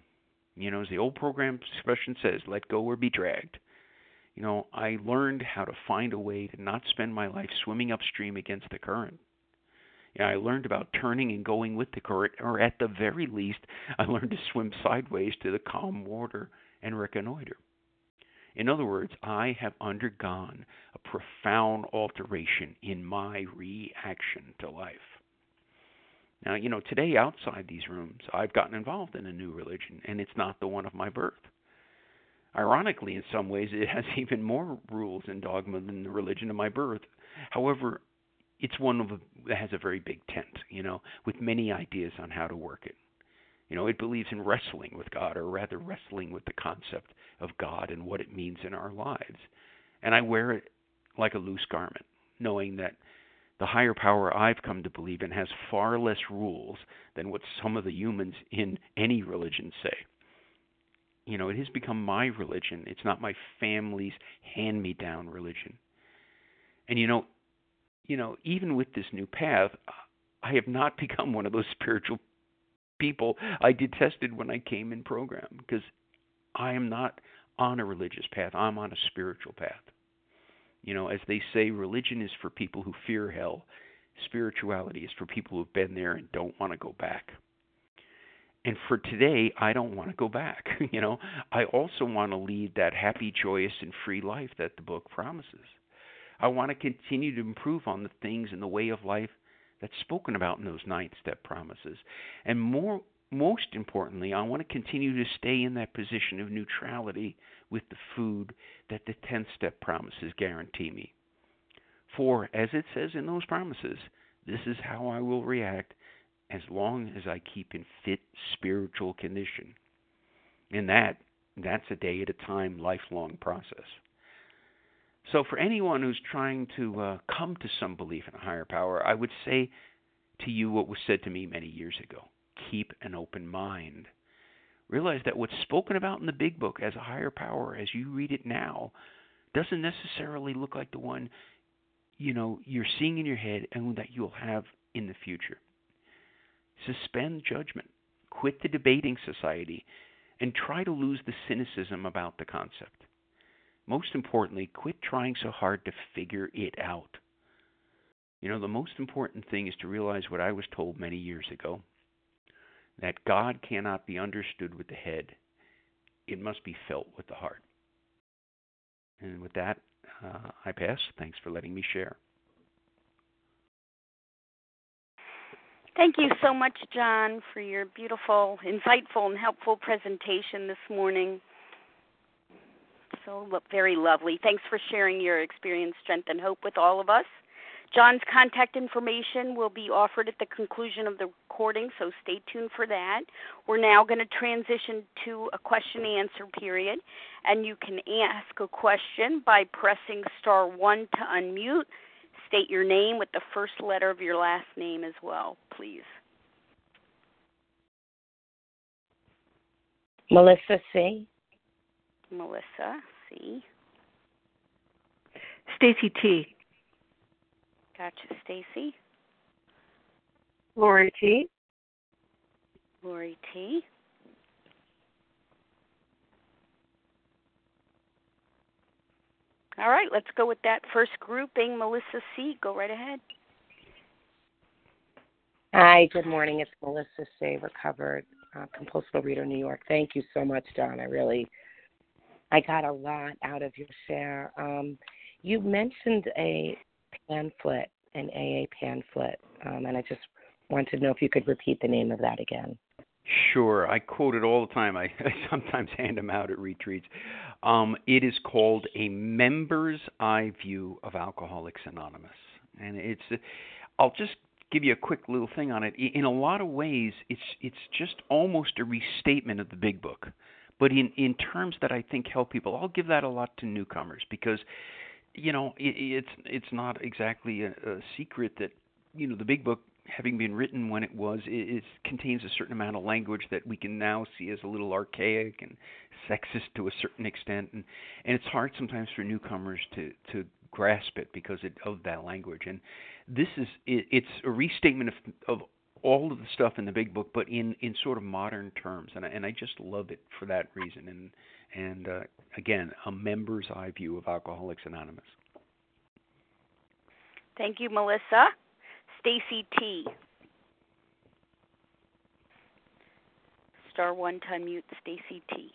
You know, as the old program expression says, let go or be dragged. You know, I learned how to find a way to not spend my life swimming upstream against the current. Know, I learned about turning and going with the current, or at the very least, I learned to swim sideways to the calm water and reconnoiter. In other words, I have undergone a profound alteration in my reaction to life. Now, you know, today outside these rooms, I've gotten involved in a new religion, and it's not the one of my birth. Ironically, in some ways, it has even more rules and dogma than the religion of my birth. However, it's one of a, that has a very big tent, you know, with many ideas on how to work it. You know, it believes in wrestling with God, or rather, wrestling with the concept of God and what it means in our lives. And I wear it like a loose garment, knowing that the higher power I've come to believe in has far less rules than what some of the humans in any religion say. You know, it has become my religion. It's not my family's hand me down religion. And you know, you know, even with this new path, I have not become one of those spiritual people I detested when I came in program because I am not on a religious path. I'm on a spiritual path. You know, as they say, religion is for people who fear hell. Spirituality is for people who've been there and don't want to go back. And for today, I don't want to go back. you know, I also want to lead that happy, joyous, and free life that the book promises. I want to continue to improve on the things in the way of life that's spoken about in those ninth step promises. And more most importantly, I want to continue to stay in that position of neutrality with the food that the 10th step promises guarantee me. For, as it says in those promises, this is how I will react as long as I keep in fit spiritual condition. And that, that's a day at a time, lifelong process. So, for anyone who's trying to uh, come to some belief in a higher power, I would say to you what was said to me many years ago keep an open mind. Realize that what's spoken about in the big book as a higher power, as you read it now, doesn't necessarily look like the one you know you're seeing in your head and that you'll have in the future. Suspend judgment, quit the debating society, and try to lose the cynicism about the concept. Most importantly, quit trying so hard to figure it out. You know, the most important thing is to realize what I was told many years ago that God cannot be understood with the head, it must be felt with the heart. And with that, uh, I pass. Thanks for letting me share. Thank you so much, John, for your beautiful, insightful, and helpful presentation this morning. So very lovely. Thanks for sharing your experience, strength, and hope with all of us. John's contact information will be offered at the conclusion of the recording, so stay tuned for that. We're now going to transition to a question and answer period, and you can ask a question by pressing star 1 to unmute. State your name with the first letter of your last name as well, please. Melissa C. Melissa C. Stacy T. Gotcha, Stacy. Lori T. Lori T. All right, let's go with that first grouping. Melissa C., go right ahead. Hi, good morning. It's Melissa C., recovered uh, compulsive reader, New York. Thank you so much, Don. I really, I got a lot out of your share. Um, you mentioned a pamphlet, an AA pamphlet, um, and I just wanted to know if you could repeat the name of that again. Sure, I quote it all the time. I, I sometimes hand them out at retreats. Um, it is called a Member's Eye View of Alcoholics Anonymous, and it's. I'll just give you a quick little thing on it. In a lot of ways, it's it's just almost a restatement of the Big Book, but in in terms that I think help people. I'll give that a lot to newcomers because, you know, it, it's it's not exactly a, a secret that you know the Big Book having been written when it was, it, it contains a certain amount of language that we can now see as a little archaic and sexist to a certain extent, and and it's hard sometimes for newcomers to to grasp it because it, of that language. And this is it, it's a restatement of of all of the stuff in the big book, but in in sort of modern terms, and I, and I just love it for that reason. And and uh, again, a member's eye view of Alcoholics Anonymous. Thank you, Melissa. Stacy T. Star one to unmute Stacy T.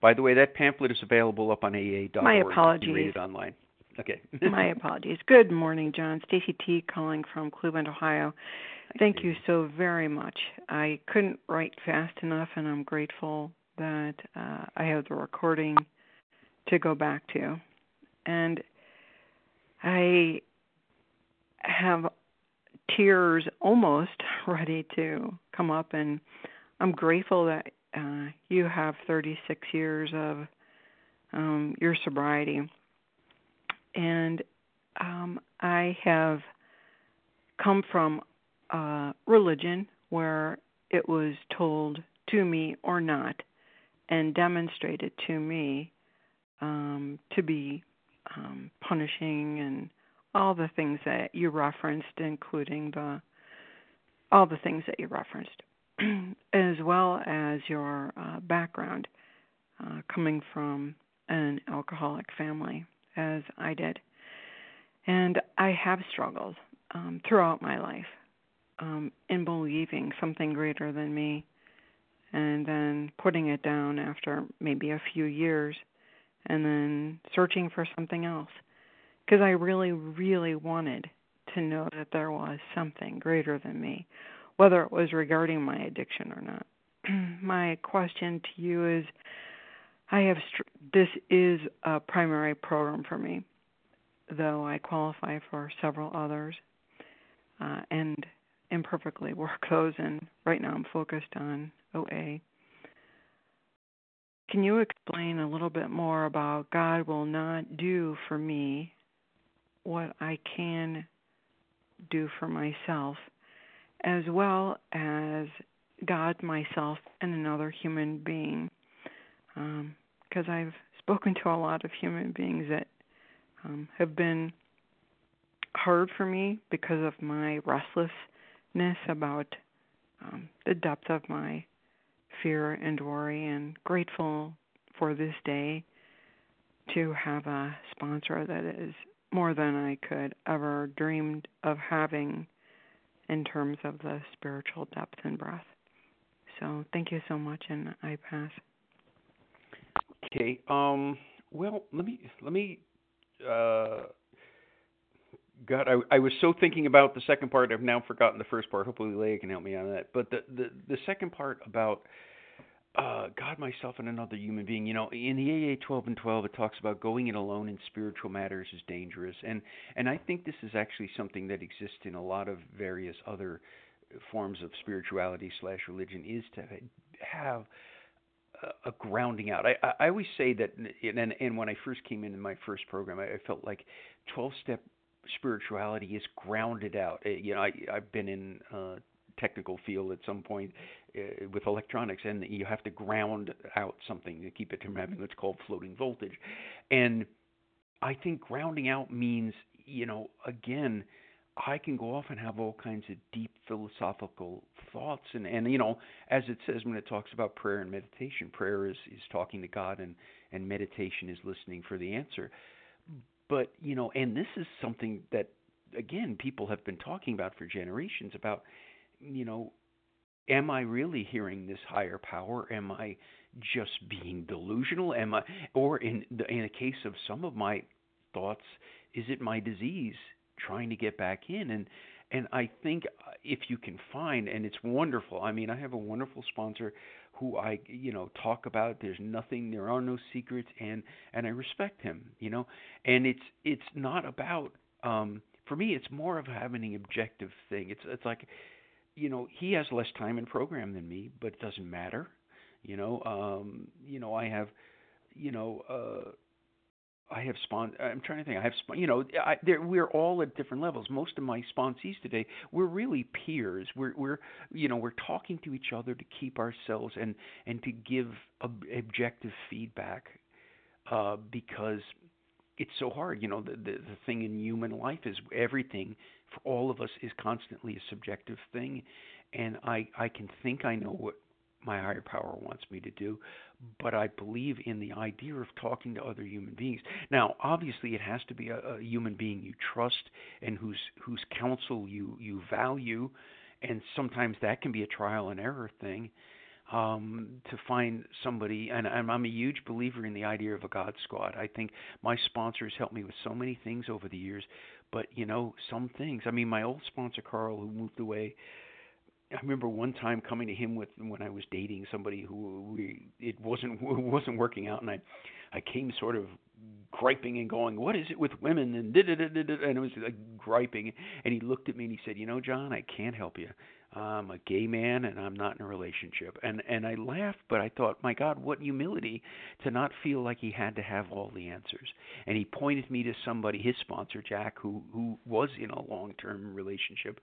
By the way, that pamphlet is available up on AA.org. My apologies. You read it online. Okay. My apologies. Good morning, John. Stacy T. calling from Cleveland, Ohio. Thank you so very much. I couldn't write fast enough, and I'm grateful that uh, I have the recording to go back to. And I have tears almost ready to come up, and I'm grateful that uh, you have 36 years of um, your sobriety. And um, I have come from a religion where it was told to me or not and demonstrated to me um, to be um, punishing and all the things that you referenced, including the all the things that you referenced, as well as your uh, background uh, coming from an alcoholic family, as I did. And I have struggled um, throughout my life um, in believing something greater than me and then putting it down after maybe a few years and then searching for something else because I really, really wanted to know that there was something greater than me, whether it was regarding my addiction or not. my question to you is I have this is a primary program for me, though I qualify for several others uh, and imperfectly work those, and right now I'm focused on OA. Can you explain a little bit more about God will not do for me what I can do for myself, as well as God, myself, and another human being. Because I've spoken to a lot of human beings that um, have been hard for me because of my restlessness about um, the depth of my fear and worry, and grateful for this day to have a sponsor that is more than I could ever dreamed of having in terms of the spiritual depth and breadth. So thank you so much, and I pass. Okay. Um. Well, let me let me. Uh, God, I, I was so thinking about the second part. I've now forgotten the first part. Hopefully, Leah can help me on that. But the the the second part about uh, God, myself, and another human being. You know, in the AA 12 and 12, it talks about going it alone in spiritual matters is dangerous, and and I think this is actually something that exists in a lot of various other forms of spirituality slash religion is to have a, grounding out. I, I always say that, and and when I first came into my first program, I, I felt like 12 step spirituality is grounded out. You know, I I've been in uh, technical field at some point uh, with electronics, and you have to ground out something to keep it from having what's called floating voltage. And I think grounding out means, you know, again, I can go off and have all kinds of deep philosophical thoughts, and and you know, as it says when it talks about prayer and meditation, prayer is is talking to God, and and meditation is listening for the answer. But you know, and this is something that again people have been talking about for generations about you know, am I really hearing this higher power? Am I just being delusional? Am I, or in the, in the case of some of my thoughts, is it my disease trying to get back in? And and I think if you can find, and it's wonderful. I mean, I have a wonderful sponsor who I, you know, talk about. There's nothing, there are no secrets, and and I respect him, you know. And it's it's not about. um for me, it's more of having an objective thing. It's it's like you know, he has less time in program than me, but it doesn't matter. You know, um, you know, I have, you know, uh, I have spon. I'm trying to think. I have spon. You know, I, we're all at different levels. Most of my sponsees today, we're really peers. We're we're you know we're talking to each other to keep ourselves and and to give ob- objective feedback uh, because it's so hard. You know, the, the the thing in human life is everything for all of us is constantly a subjective thing, and I I can think I know what my higher power wants me to do, but I believe in the idea of talking to other human beings. Now, obviously, it has to be a, a human being you trust and whose whose counsel you you value, and sometimes that can be a trial and error thing. Um, to find somebody, and I'm, I'm a huge believer in the idea of a God squad. I think my sponsors helped me with so many things over the years, but you know, some things. I mean, my old sponsor Carl, who moved away I remember one time coming to him with when I was dating somebody who we it wasn't wasn't working out, and I I came sort of griping and going, "What is it with women?" and da da da da, and it was like griping, and he looked at me and he said, "You know, John, I can't help you. I'm a gay man and I'm not in a relationship." And and I laughed, but I thought, "My God, what humility to not feel like he had to have all the answers." And he pointed me to somebody, his sponsor, Jack, who who was in a long-term relationship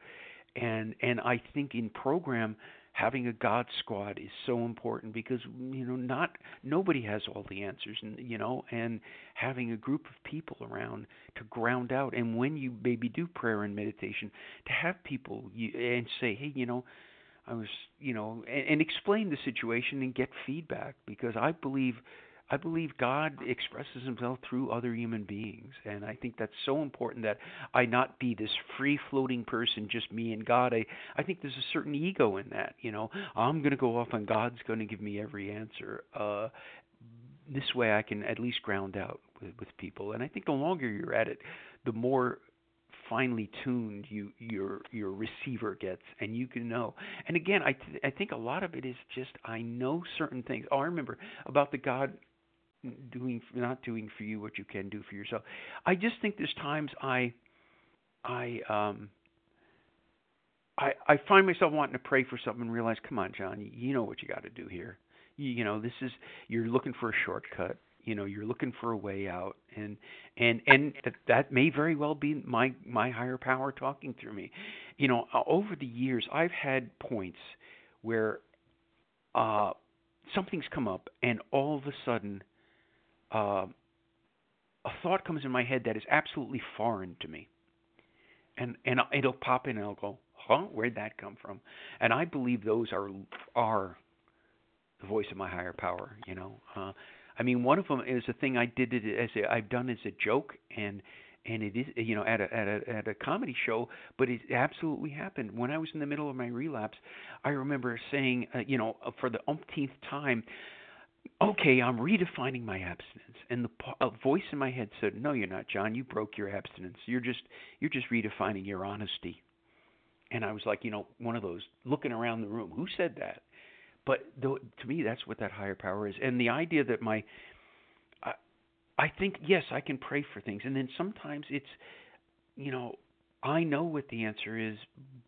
and and I think in program having a God squad is so important because you know not nobody has all the answers and you know and having a group of people around to ground out and when you maybe do prayer and meditation to have people you, and say hey you know I was you know and, and explain the situation and get feedback because I believe I believe God expresses himself through other human beings. And I think that's so important that I not be this free floating person, just me and God. I, I think there's a certain ego in that. You know, I'm going to go off and God's going to give me every answer. Uh, this way I can at least ground out with, with people. And I think the longer you're at it, the more finely tuned you your your receiver gets and you can know and again i th- i think a lot of it is just i know certain things oh i remember about the god doing not doing for you what you can do for yourself. I just think there's times I I um I I find myself wanting to pray for something and realize, come on, John, you know what you got to do here. You, you know, this is you're looking for a shortcut. You know, you're looking for a way out, and and and that, that may very well be my my higher power talking through me. You know, over the years, I've had points where uh something's come up, and all of a sudden uh, a thought comes in my head that is absolutely foreign to me, and and it'll pop in and I'll go, huh, where'd that come from? And I believe those are are the voice of my higher power. You know, uh, I mean, one of them is a thing I did it as a, I've done as a joke and and it is you know at a at a at a comedy show but it absolutely happened when i was in the middle of my relapse i remember saying uh, you know for the umpteenth time okay, I'm redefining my abstinence. And the a voice in my head said, "No, you're not, John. You broke your abstinence. You're just you're just redefining your honesty." And I was like, you know, one of those looking around the room. Who said that? But the, to me, that's what that higher power is. And the idea that my I, I think yes, I can pray for things, and then sometimes it's, you know, I know what the answer is,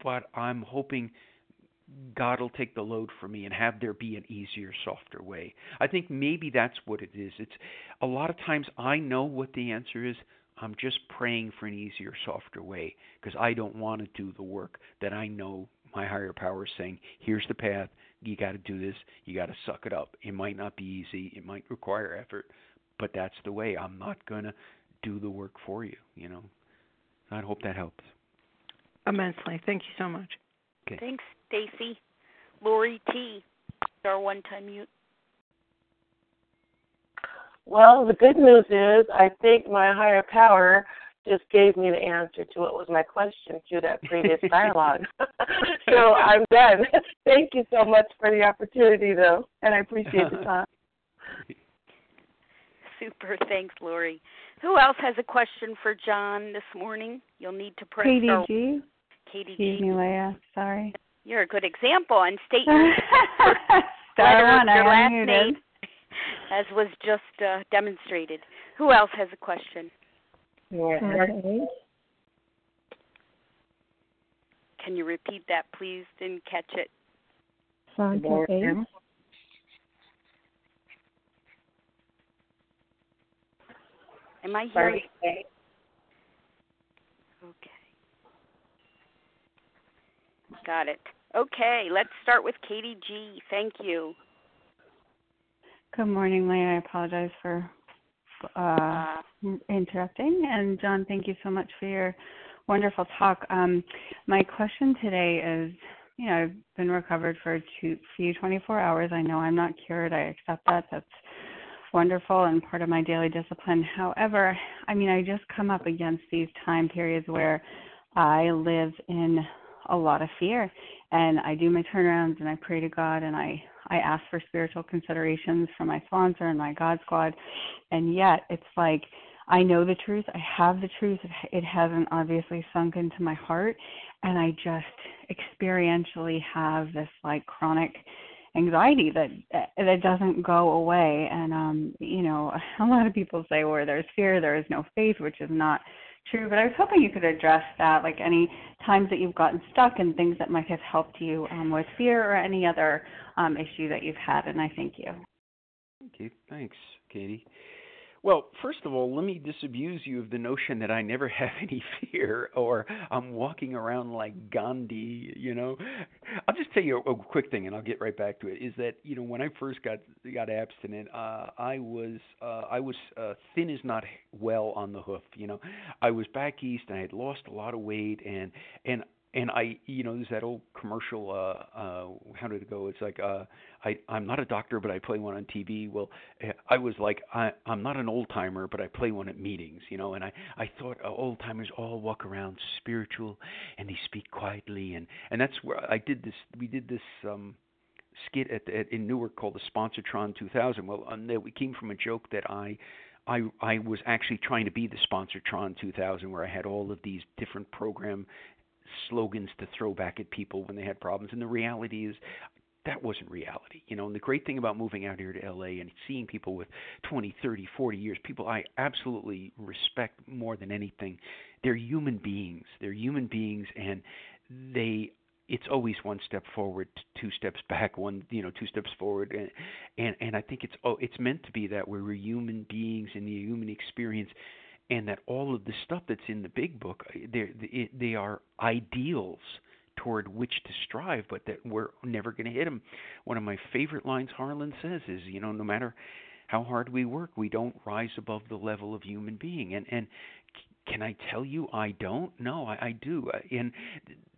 but I'm hoping God will take the load for me and have there be an easier, softer way. I think maybe that's what it is. It's a lot of times I know what the answer is. I'm just praying for an easier, softer way because I don't want to do the work that I know my higher power is saying, here's the path. You got to do this. You got to suck it up. It might not be easy. It might require effort, but that's the way. I'm not going to do the work for you, you know. I hope that helps. Immensely. Thank you so much. Okay. Thanks, Stacy. Lori T. Our one-time mute. Well, the good news is I think my higher power just gave me the answer to what was my question through that previous dialogue. so I'm done. Thank you so much for the opportunity, though, and I appreciate the time. Super. Thanks, Lori. Who else has a question for John this morning? You'll need to press Katie star- G. Katie Excuse G. me, Leah. Sorry. You're a good example and state your Star letter one, your last unmuted. name, as was just uh, demonstrated. Who else has a question? Okay. Can you repeat that, please? Didn't catch it. Santa eight. Am I hearing? Okay. Got it. Okay, let's start with Katie G. Thank you. Good morning, Leah. I apologize for uh, interrupting. And John, thank you so much for your wonderful talk. Um, my question today is, you know, I've been recovered for a few 24 hours. I know I'm not cured. I accept that. That's wonderful and part of my daily discipline. However, I mean, I just come up against these time periods where I live in a lot of fear. And I do my turnarounds and I pray to God and I I ask for spiritual considerations from my sponsor and my God squad. And yet it's like I know the truth. I have the truth. It hasn't obviously sunk into my heart. And I just experientially have this like chronic anxiety that that doesn't go away. And um you know a lot of people say where there's fear. There is no faith which is not true but i was hoping you could address that like any times that you've gotten stuck and things that might have helped you um, with fear or any other um, issue that you've had and i thank you Thank you. thanks katie well, first of all, let me disabuse you of the notion that I never have any fear or I'm walking around like Gandhi, you know. I'll just tell you a, a quick thing and I'll get right back to it is that, you know, when I first got got abstinent, uh I was uh I was uh thin as not well on the hoof, you know. I was back east and I had lost a lot of weight and and and I, you know, there's that old commercial. Uh, uh, how did it go? It's like, uh, I, I'm not a doctor, but I play one on TV. Well, I was like, I, I'm not an old timer, but I play one at meetings, you know. And I, I thought uh, old timers all walk around spiritual, and they speak quietly, and and that's where I did this. We did this. um skit at, at in Newark called the Sponsortron 2000. Well, um, that we came from a joke that I I I was actually trying to be the Sponsortron 2000, where I had all of these different program slogans to throw back at people when they had problems. And the reality is, that wasn't reality. You know, and the great thing about moving out here to LA and seeing people with 20, 30, 40 years, people I absolutely respect more than anything, they're human beings. They're human beings and they it's always one step forward, two steps back, one you know, two steps forward and and and I think it's oh it's meant to be that way. We're human beings in the human experience and that all of the stuff that's in the big book uh, they they are ideals toward which to strive but that we're never going to hit them one of my favorite lines harlan says is you know no matter how hard we work we don't rise above the level of human being and and can I tell you I don't? No, I, I do. Uh, and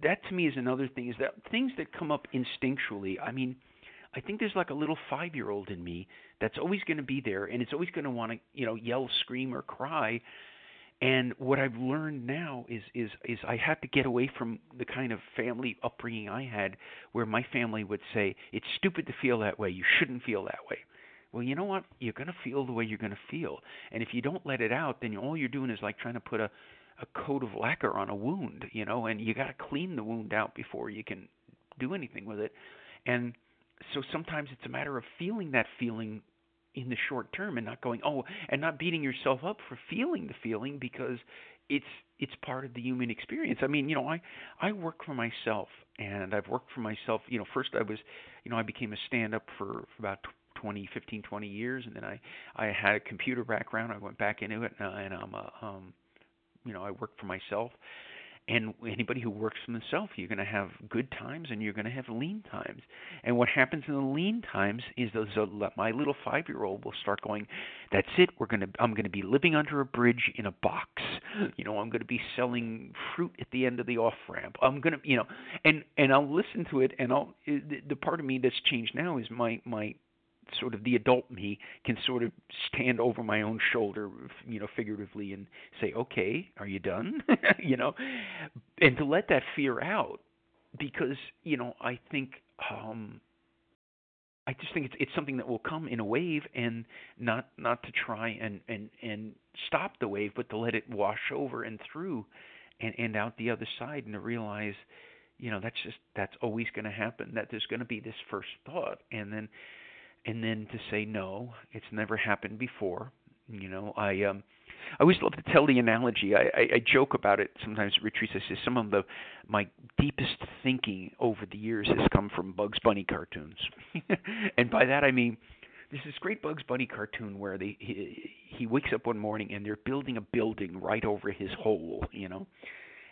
that to me is another thing is that things that come up instinctually. I mean, I think there's like a little five year old in me that's always going to be there, and it's always going to want to, you know, yell, scream, or cry. And what I've learned now is is is I have to get away from the kind of family upbringing I had, where my family would say it's stupid to feel that way. You shouldn't feel that way. Well, you know what? You're going to feel the way you're going to feel, and if you don't let it out, then all you're doing is like trying to put a a coat of lacquer on a wound, you know, and you got to clean the wound out before you can do anything with it. And so sometimes it's a matter of feeling that feeling in the short term and not going oh and not beating yourself up for feeling the feeling because it's it's part of the human experience. I mean you know i i work for myself and i've worked for myself you know first i was you know i became a stand up for, for about 20 15 20 years and then i i had a computer background. I went back into it uh, and i'm a um you know i work for myself and anybody who works for themselves, you're going to have good times and you're going to have lean times. And what happens in the lean times is those uh, my little five year old will start going, "That's it. We're going to I'm going to be living under a bridge in a box. You know, I'm going to be selling fruit at the end of the off ramp. I'm going to, you know, and and I'll listen to it and I'll the, the part of me that's changed now is my my sort of the adult me can sort of stand over my own shoulder, you know, figuratively, and say, "Okay, are you done?" you know, and to let that fear out, because you know, I think. um I just think it's it's something that will come in a wave and not not to try and and and stop the wave but to let it wash over and through and and out the other side and to realize you know that's just that's always going to happen that there's going to be this first thought and then and then to say no, it's never happened before. You know, I um I always love to tell the analogy. I, I, I joke about it sometimes at retreats. I say some of the my deepest thinking over the years has come from Bugs Bunny cartoons, and by that I mean there's this great Bugs Bunny cartoon where they he, he wakes up one morning and they're building a building right over his hole, you know,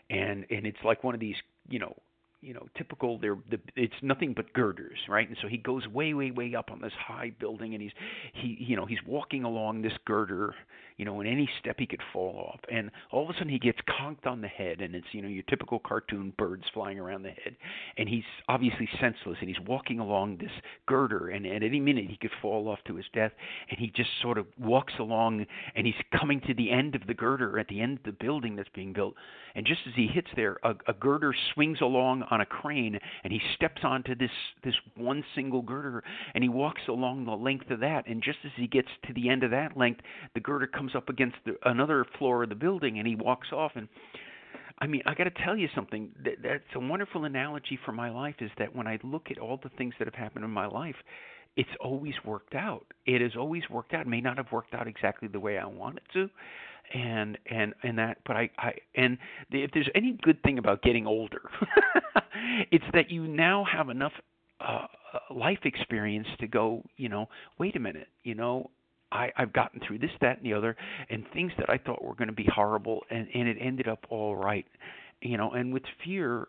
and and it's like one of these you know you know typical they're the it's nothing but girders right? And so he goes way way way up on this high building and he's he you know he's walking along this girder you know in any step he could fall off. And all of a sudden he gets conked on the head and it's you know your typical cartoon birds flying around the head. And he's obviously senseless and he's walking along this girder and at any minute he could fall off to his death. And he just sort of walks along and he's coming to the end of the girder at the end of the building that's being built. And just as he hits there a, a girder swings along on a crane and he steps onto this this one single girder and he walks along the length of that and just as he gets to the end of that length the girder comes up against the, another floor of the building and he walks off and I mean, I got to tell you something. That, that's a wonderful analogy for my life. Is that when I look at all the things that have happened in my life, it's always worked out. It has always worked out. It may not have worked out exactly the way I want it to, and and and that but i i and if there's any good thing about getting older it's that you now have enough uh life experience to go you know wait a minute you know i i've gotten through this that and the other and things that i thought were going to be horrible and and it ended up all right you know and with fear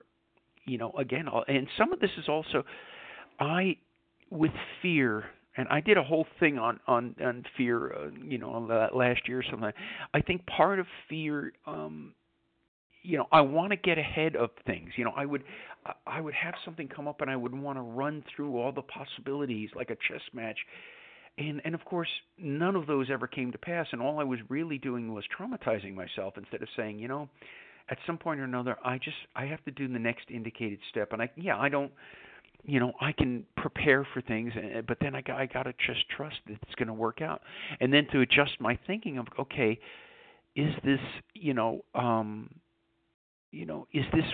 you know again and some of this is also i with fear and I did a whole thing on on on fear, uh, you know, last year or something. I think part of fear, um, you know, I want to get ahead of things. You know, I would I would have something come up and I would want to run through all the possibilities like a chess match. And and of course, none of those ever came to pass. And all I was really doing was traumatizing myself instead of saying, you know, at some point or another, I just I have to do the next indicated step. And I yeah, I don't you know I can prepare for things, eh, but then I got I got to just trust that it's going to work out, and then to adjust my thinking of okay, is this you know um, you know is this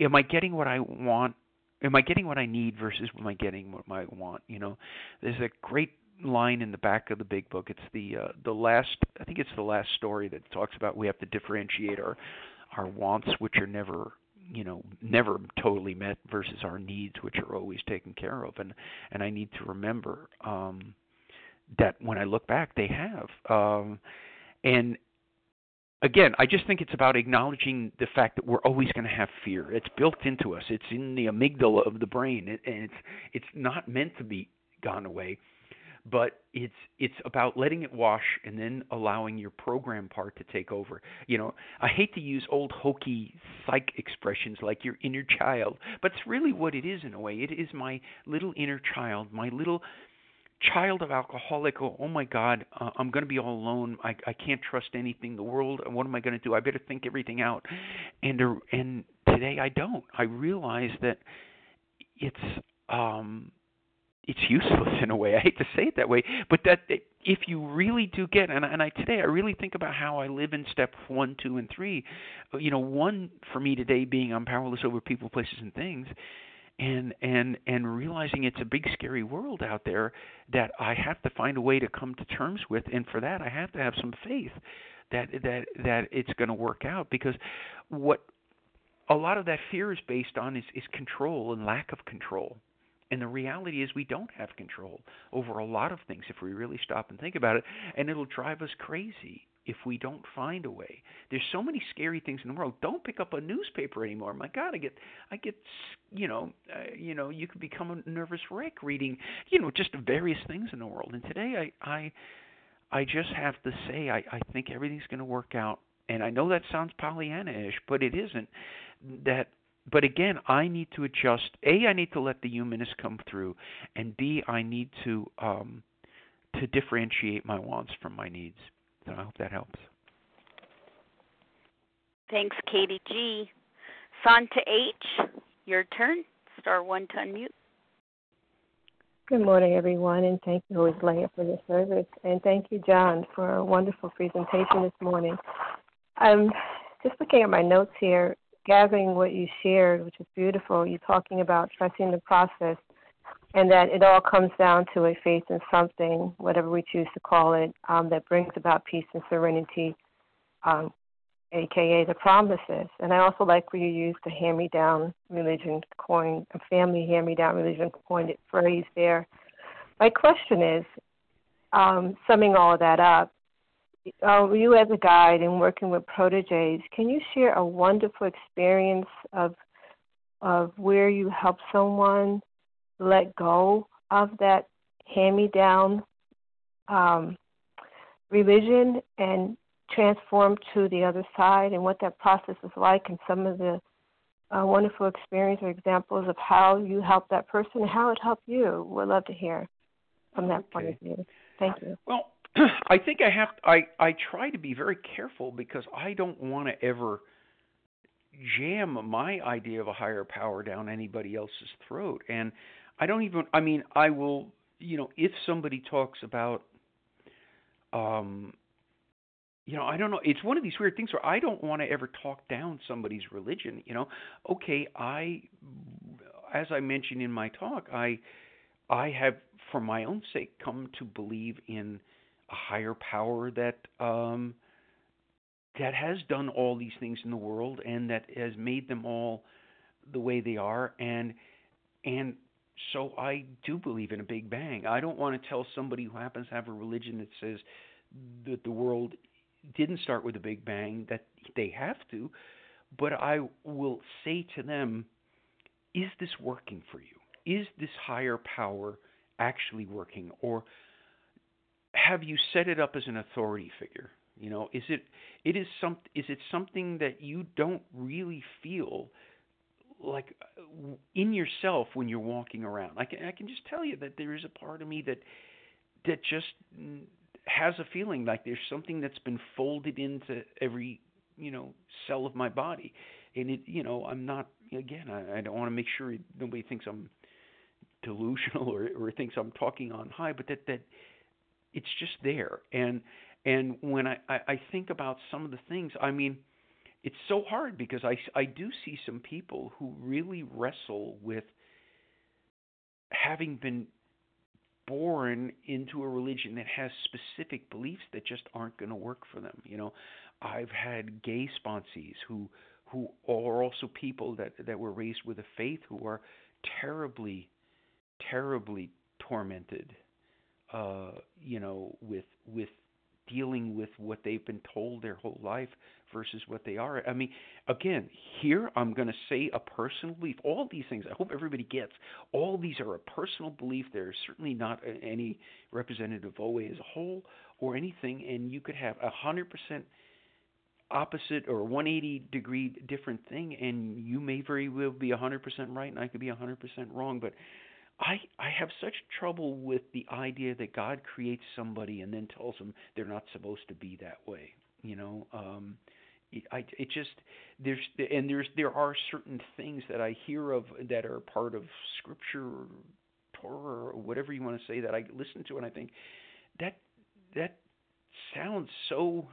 am I getting what I want? Am I getting what I need versus am I getting what I want? You know, there's a great line in the back of the big book. It's the uh, the last I think it's the last story that talks about we have to differentiate our our wants, which are never you know never totally met versus our needs which are always taken care of. And and I need to remember um that when I look back they have. Um and again I just think it's about acknowledging the fact that we're always going to have fear. It's built into us. It's in the amygdala of the brain. And it's it's not meant to be gone away but it's it's about letting it wash and then allowing your program part to take over. You know, I hate to use old hokey psych expressions like your inner child, but it's really what it is in a way. It is my little inner child, my little child of alcoholic oh, oh my god uh, i'm going to be all alone. I i can't trust anything the world. What am i going to do? I better think everything out. And uh, and today i don't. I realize that it's um it's useless in a way. I hate to say it that way, but that if you really do get and, and I today I really think about how I live in step one, two, and three. You know, one for me today being I'm powerless over people, places, and things, and and and realizing it's a big scary world out there that I have to find a way to come to terms with, and for that I have to have some faith that that that it's going to work out because what a lot of that fear is based on is, is control and lack of control and the reality is, we don't have control over a lot of things if we really stop and think about it. And it'll drive us crazy if we don't find a way. There's so many scary things in the world. Don't pick up a newspaper anymore. My God, I get, I get, you know, uh, you know, you could become a nervous wreck reading, you know, just various things in the world. And today, I, I, I just have to say, I, I think everything's going to work out. And I know that sounds Pollyanna-ish, but it isn't. That but again, I need to adjust. A, I need to let the humanist come through, and B, I need to um, to differentiate my wants from my needs. So I hope that helps. Thanks, Katie G. Santa H, your turn. Star one to unmute. Good morning, everyone, and thank you, always Leah, for your service, and thank you, John, for a wonderful presentation this morning. I'm just looking at my notes here gathering what you shared, which is beautiful. You're talking about trusting the process and that it all comes down to a faith in something, whatever we choose to call it, um, that brings about peace and serenity, um, aka the promises. And I also like where you used the hand me down religion coin, a family hand me down religion coined phrase there. My question is um, summing all of that up, uh, you as a guide and working with proteges, can you share a wonderful experience of of where you help someone let go of that hand-me-down um, religion and transform to the other side, and what that process is like, and some of the uh, wonderful experience or examples of how you help that person and how it helped you. We'd love to hear from that okay. point of view. Thank you. Well, I think I have. I I try to be very careful because I don't want to ever jam my idea of a higher power down anybody else's throat, and I don't even. I mean, I will. You know, if somebody talks about, um, you know, I don't know. It's one of these weird things where I don't want to ever talk down somebody's religion. You know, okay, I, as I mentioned in my talk, I, I have, for my own sake, come to believe in a higher power that um, that has done all these things in the world and that has made them all the way they are and and so I do believe in a big bang. I don't want to tell somebody who happens to have a religion that says that the world didn't start with a big bang that they have to, but I will say to them, is this working for you? Is this higher power actually working or have you set it up as an authority figure? You know, is it it is some is it something that you don't really feel like uh, in yourself when you're walking around? I can I can just tell you that there is a part of me that that just has a feeling like there's something that's been folded into every you know cell of my body, and it you know I'm not again I, I don't want to make sure nobody thinks I'm delusional or or thinks I'm talking on high, but that that it's just there. And and when I, I, I think about some of the things, I mean, it's so hard because I, I do see some people who really wrestle with having been born into a religion that has specific beliefs that just aren't going to work for them. You know, I've had gay sponsees who who are also people that that were raised with a faith who are terribly terribly tormented uh, you know, with with dealing with what they've been told their whole life versus what they are. I mean, again, here I'm going to say a personal belief. All these things, I hope everybody gets. All these are a personal belief. They're certainly not any representative of OA as a whole or anything. And you could have a hundred percent opposite or 180 degree different thing, and you may very well be a 100% right, and I could be a 100% wrong. But I I have such trouble with the idea that God creates somebody and then tells them they're not supposed to be that way. You know, um, it, I it just there's and there's there are certain things that I hear of that are part of Scripture, or Torah, or whatever you want to say that I listen to and I think that that sounds so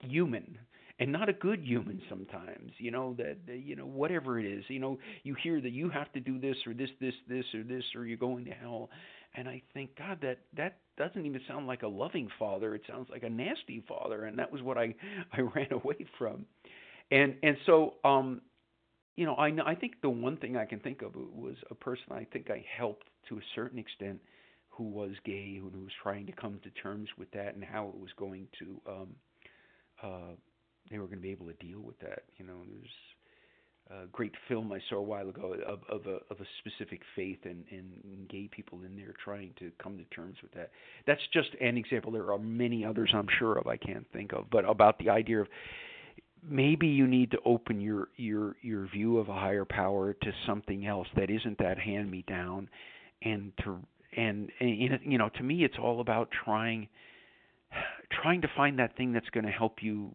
human and not a good human sometimes you know that you know whatever it is you know you hear that you have to do this or this this this or this or you're going to hell. And i think god that that doesn't even sound like a loving father. It sounds like a nasty father. And that was what i i ran away from. And and so um you know i i think the one thing i can think of was a person i think i helped to a certain extent who was gay who was trying to come to terms with that and how it was going to um uh they were going to be able to deal with that. You know, there's a great film I saw a while ago of, of a of a specific faith and, and gay people in there trying to come to terms with that. That's just an example. There are many others I'm sure of I can't think of, but about the idea of maybe you need to open your your your view of a higher power to something else that isn't that hand me down and to and, and you know to me it's all about trying trying to find that thing that's going to help you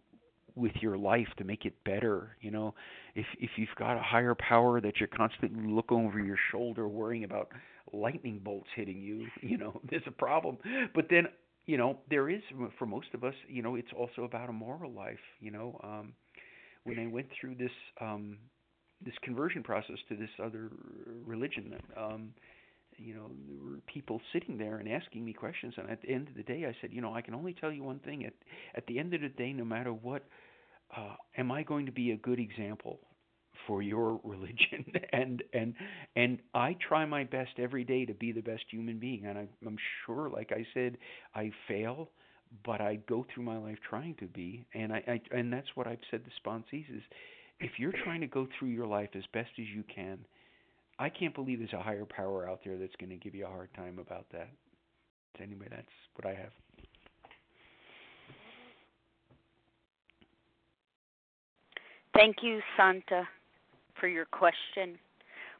with your life to make it better you know? If if you've got a higher power that you're constantly looking over your shoulder worrying about lightning bolts hitting you you know there's a problem. But then you know there is for most of us you know it's also about a moral life you know? Um when i went through this um this conversion process to this other religion um you know there were people sitting there and asking me questions and at the end of the day i said you know i can only tell you one thing. At at the end of the day no matter what uh, am I going to be a good example for your religion and and and I try my best every day to be the best human being and I I'm sure like I said I fail but I go through my life trying to be and I, I and that's what I've said to sponsees is if you're trying to go through your life as best as you can I can't believe there's a higher power out there that's going to give you a hard time about that. Anyway, that's what I have. Thank you, Santa, for your question.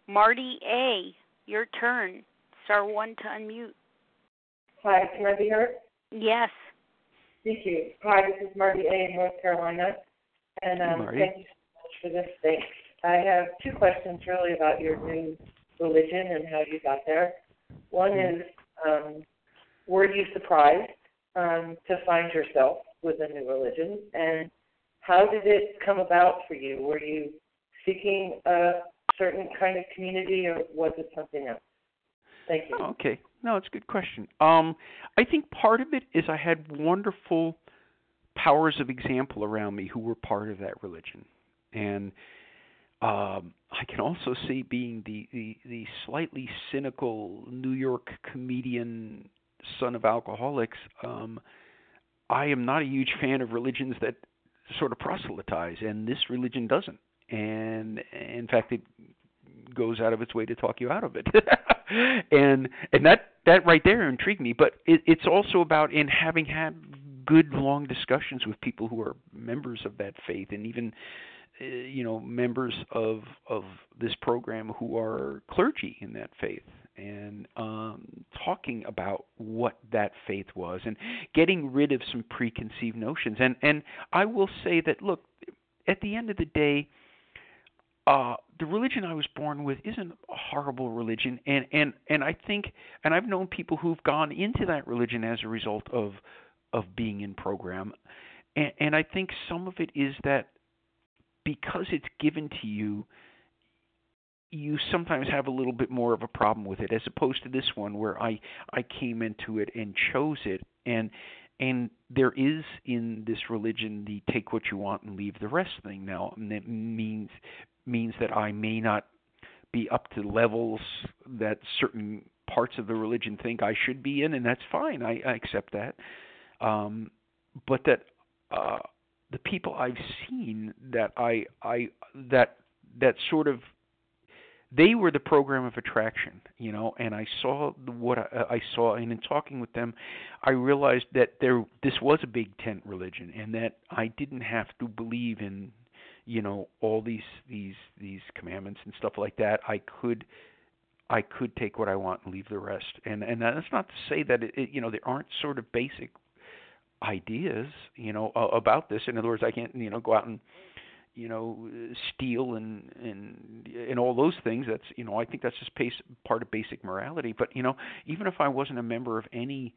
Marty A., your turn. Star one to unmute. Hi, can I be heard? Yes. Thank you. Hi, this is Marty A. in North Carolina, and um, Marty. thank you so much for this. Thanks. I have two questions really about your new religion and how you got there. One is, um, were you surprised um, to find yourself with a new religion, and how did it come about for you? Were you seeking a certain kind of community, or was it something else? Thank you. Oh, okay. No, it's a good question. Um, I think part of it is I had wonderful powers of example around me who were part of that religion, and um, I can also see being the, the the slightly cynical New York comedian, son of alcoholics. Um, I am not a huge fan of religions that sort of proselytize, and this religion doesn't. And in fact, it goes out of its way to talk you out of it. and and that that right there intrigued me. But it, it's also about in having had good long discussions with people who are members of that faith, and even uh, you know members of of this program who are clergy in that faith and um talking about what that faith was and getting rid of some preconceived notions. And and I will say that look at the end of the day uh the religion I was born with isn't a horrible religion. And and and I think and I've known people who've gone into that religion as a result of of being in program. And and I think some of it is that because it's given to you you sometimes have a little bit more of a problem with it as opposed to this one where I I came into it and chose it and and there is in this religion the take what you want and leave the rest thing. Now and that means means that I may not be up to levels that certain parts of the religion think I should be in and that's fine. I, I accept that. Um but that uh the people I've seen that I I that that sort of they were the program of attraction, you know, and I saw what I, uh, I saw, and in talking with them, I realized that there this was a big tent religion, and that I didn't have to believe in, you know, all these these these commandments and stuff like that. I could I could take what I want and leave the rest, and and that's not to say that it, it you know there aren't sort of basic ideas, you know, about this. In other words, I can't, you know, go out and, you know, steal and and and all those things. That's, you know, I think that's just pace, part of basic morality. But you know, even if I wasn't a member of any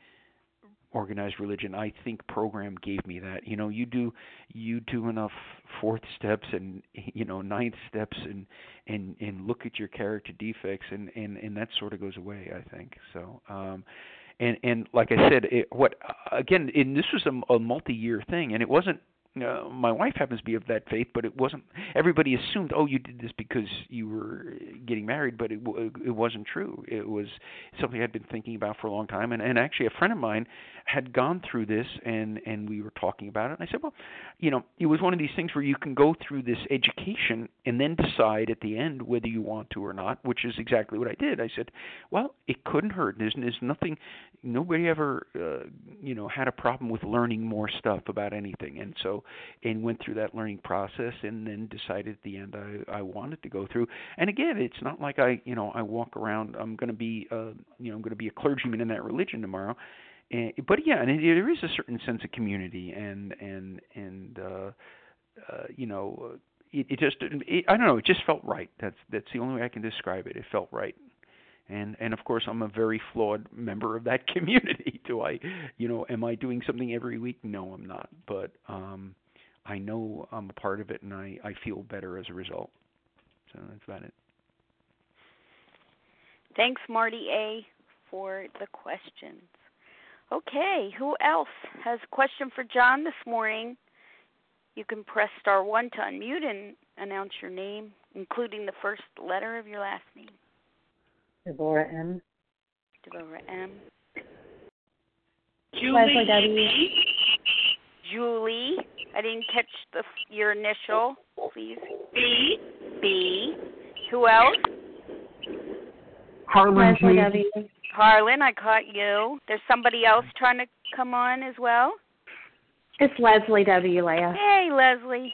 organized religion, I think program gave me that. You know, you do you do enough fourth steps and you know ninth steps and and and look at your character defects and and and that sort of goes away. I think so. um and and like I said, it, what again? And this was a, a multi-year thing, and it wasn't uh, my wife happens to be of that faith, but it wasn't. Everybody assumed, oh, you did this because you were getting married, but it w- it wasn't true. It was something I'd been thinking about for a long time, and and actually a friend of mine had gone through this, and and we were talking about it, and I said, well, you know, it was one of these things where you can go through this education and then decide at the end whether you want to or not, which is exactly what I did. I said, well, it couldn't hurt. There's there's nothing. Nobody ever, uh, you know, had a problem with learning more stuff about anything, and so and went through that learning process and then decided at the end I I wanted to go through. And again, it's not like I, you know, I walk around I'm going to be uh you know, I'm going to be a clergyman in that religion tomorrow. And, but yeah, and it, there is a certain sense of community and and and uh uh you know, it, it just it, I don't know, it just felt right. That's that's the only way I can describe it. It felt right and and of course I'm a very flawed member of that community. Do I, you know, am I doing something every week? No, I'm not. But um, I know I'm a part of it, and I I feel better as a result. So that's about it. Thanks, Marty A, for the questions. Okay, who else has a question for John this morning? You can press star one to unmute and announce your name, including the first letter of your last name. Deborah M. Deborah M. Leslie W. Julie. I didn't catch the your initial, please. B. B. Who else? Harlan Leslie W. Harlan, I caught you. There's somebody else trying to come on as well. It's Leslie W. Leah. Hey, Leslie.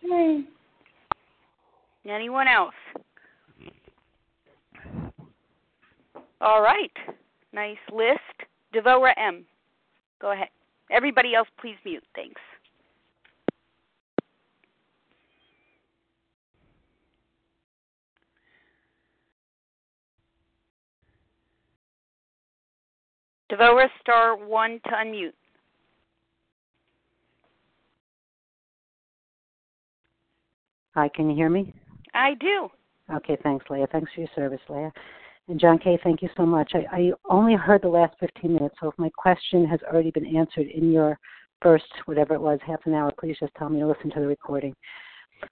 Hey. Anyone else? All right. Nice list. Devora M. Go ahead. Everybody else, please mute. Thanks. Devora star one to unmute. Hi, can you hear me? I do. Okay, thanks, Leah. Thanks for your service, Leah. And John K., thank you so much. I, I only heard the last 15 minutes, so if my question has already been answered in your first, whatever it was, half an hour, please just tell me to listen to the recording.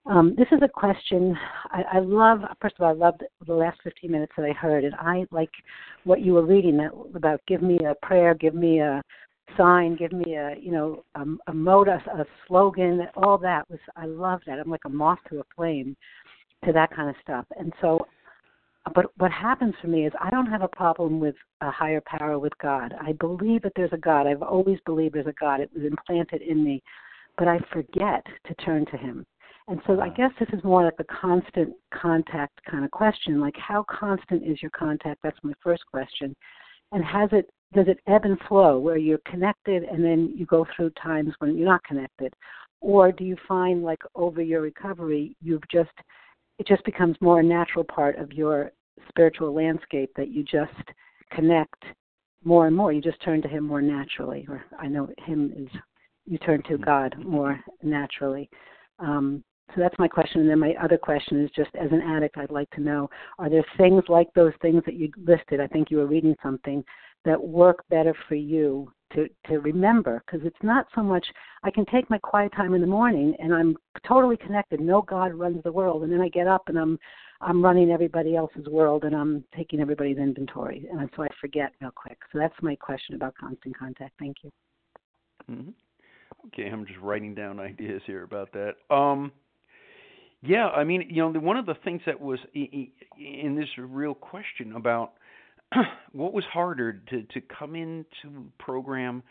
Um, this is a question I, I love. First of all, I loved the last 15 minutes that I heard, and I like what you were reading that about give me a prayer, give me a sign, give me a you know a, a mode, a, a slogan. All that was I love that. I'm like a moth to a flame to that kind of stuff. And so but what happens for me is I don't have a problem with a higher power with God. I believe that there's a God. I've always believed there's a God. It was implanted in me, but I forget to turn to Him. And so I guess this is more like a constant contact kind of question. Like how constant is your contact? That's my first question. And has it does it ebb and flow where you're connected and then you go through times when you're not connected? Or do you find like over your recovery you've just it just becomes more a natural part of your spiritual landscape that you just connect more and more. You just turn to Him more naturally, or I know Him is you turn to God more naturally. Um, so that's my question. And then my other question is just as an addict, I'd like to know are there things like those things that you listed? I think you were reading something that work better for you to to remember because it's not so much I can take my quiet time in the morning and I'm totally connected. No God runs the world, and then I get up and I'm I'm running everybody else's world and I'm taking everybody's inventory, and so I forget real quick. So that's my question about constant contact. Thank you. Mm-hmm. Okay, I'm just writing down ideas here about that. Um, yeah, I mean, you know, one of the things that was in this real question about what was harder to to come into program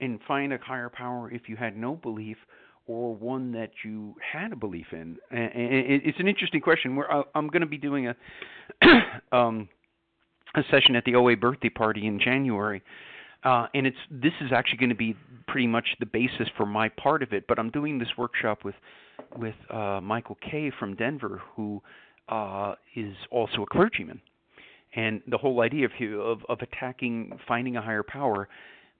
and find a higher power if you had no belief or one that you had a belief in and it's an interesting question where i'm going to be doing a um a session at the OA birthday party in January uh, and it's this is actually going to be pretty much the basis for my part of it. But I'm doing this workshop with with uh, Michael K. from Denver, who uh, is also a clergyman, and the whole idea of of, of attacking finding a higher power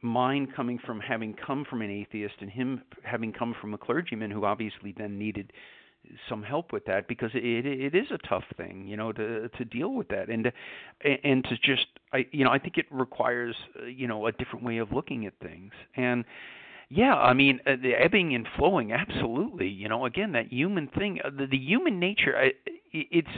mine coming from having come from an atheist and him having come from a clergyman who obviously then needed some help with that because it it is a tough thing you know to to deal with that. And and to just i you know i think it requires you know a different way of looking at things. And yeah i mean uh, the ebbing and flowing absolutely you know again that human thing uh, the, the human nature it's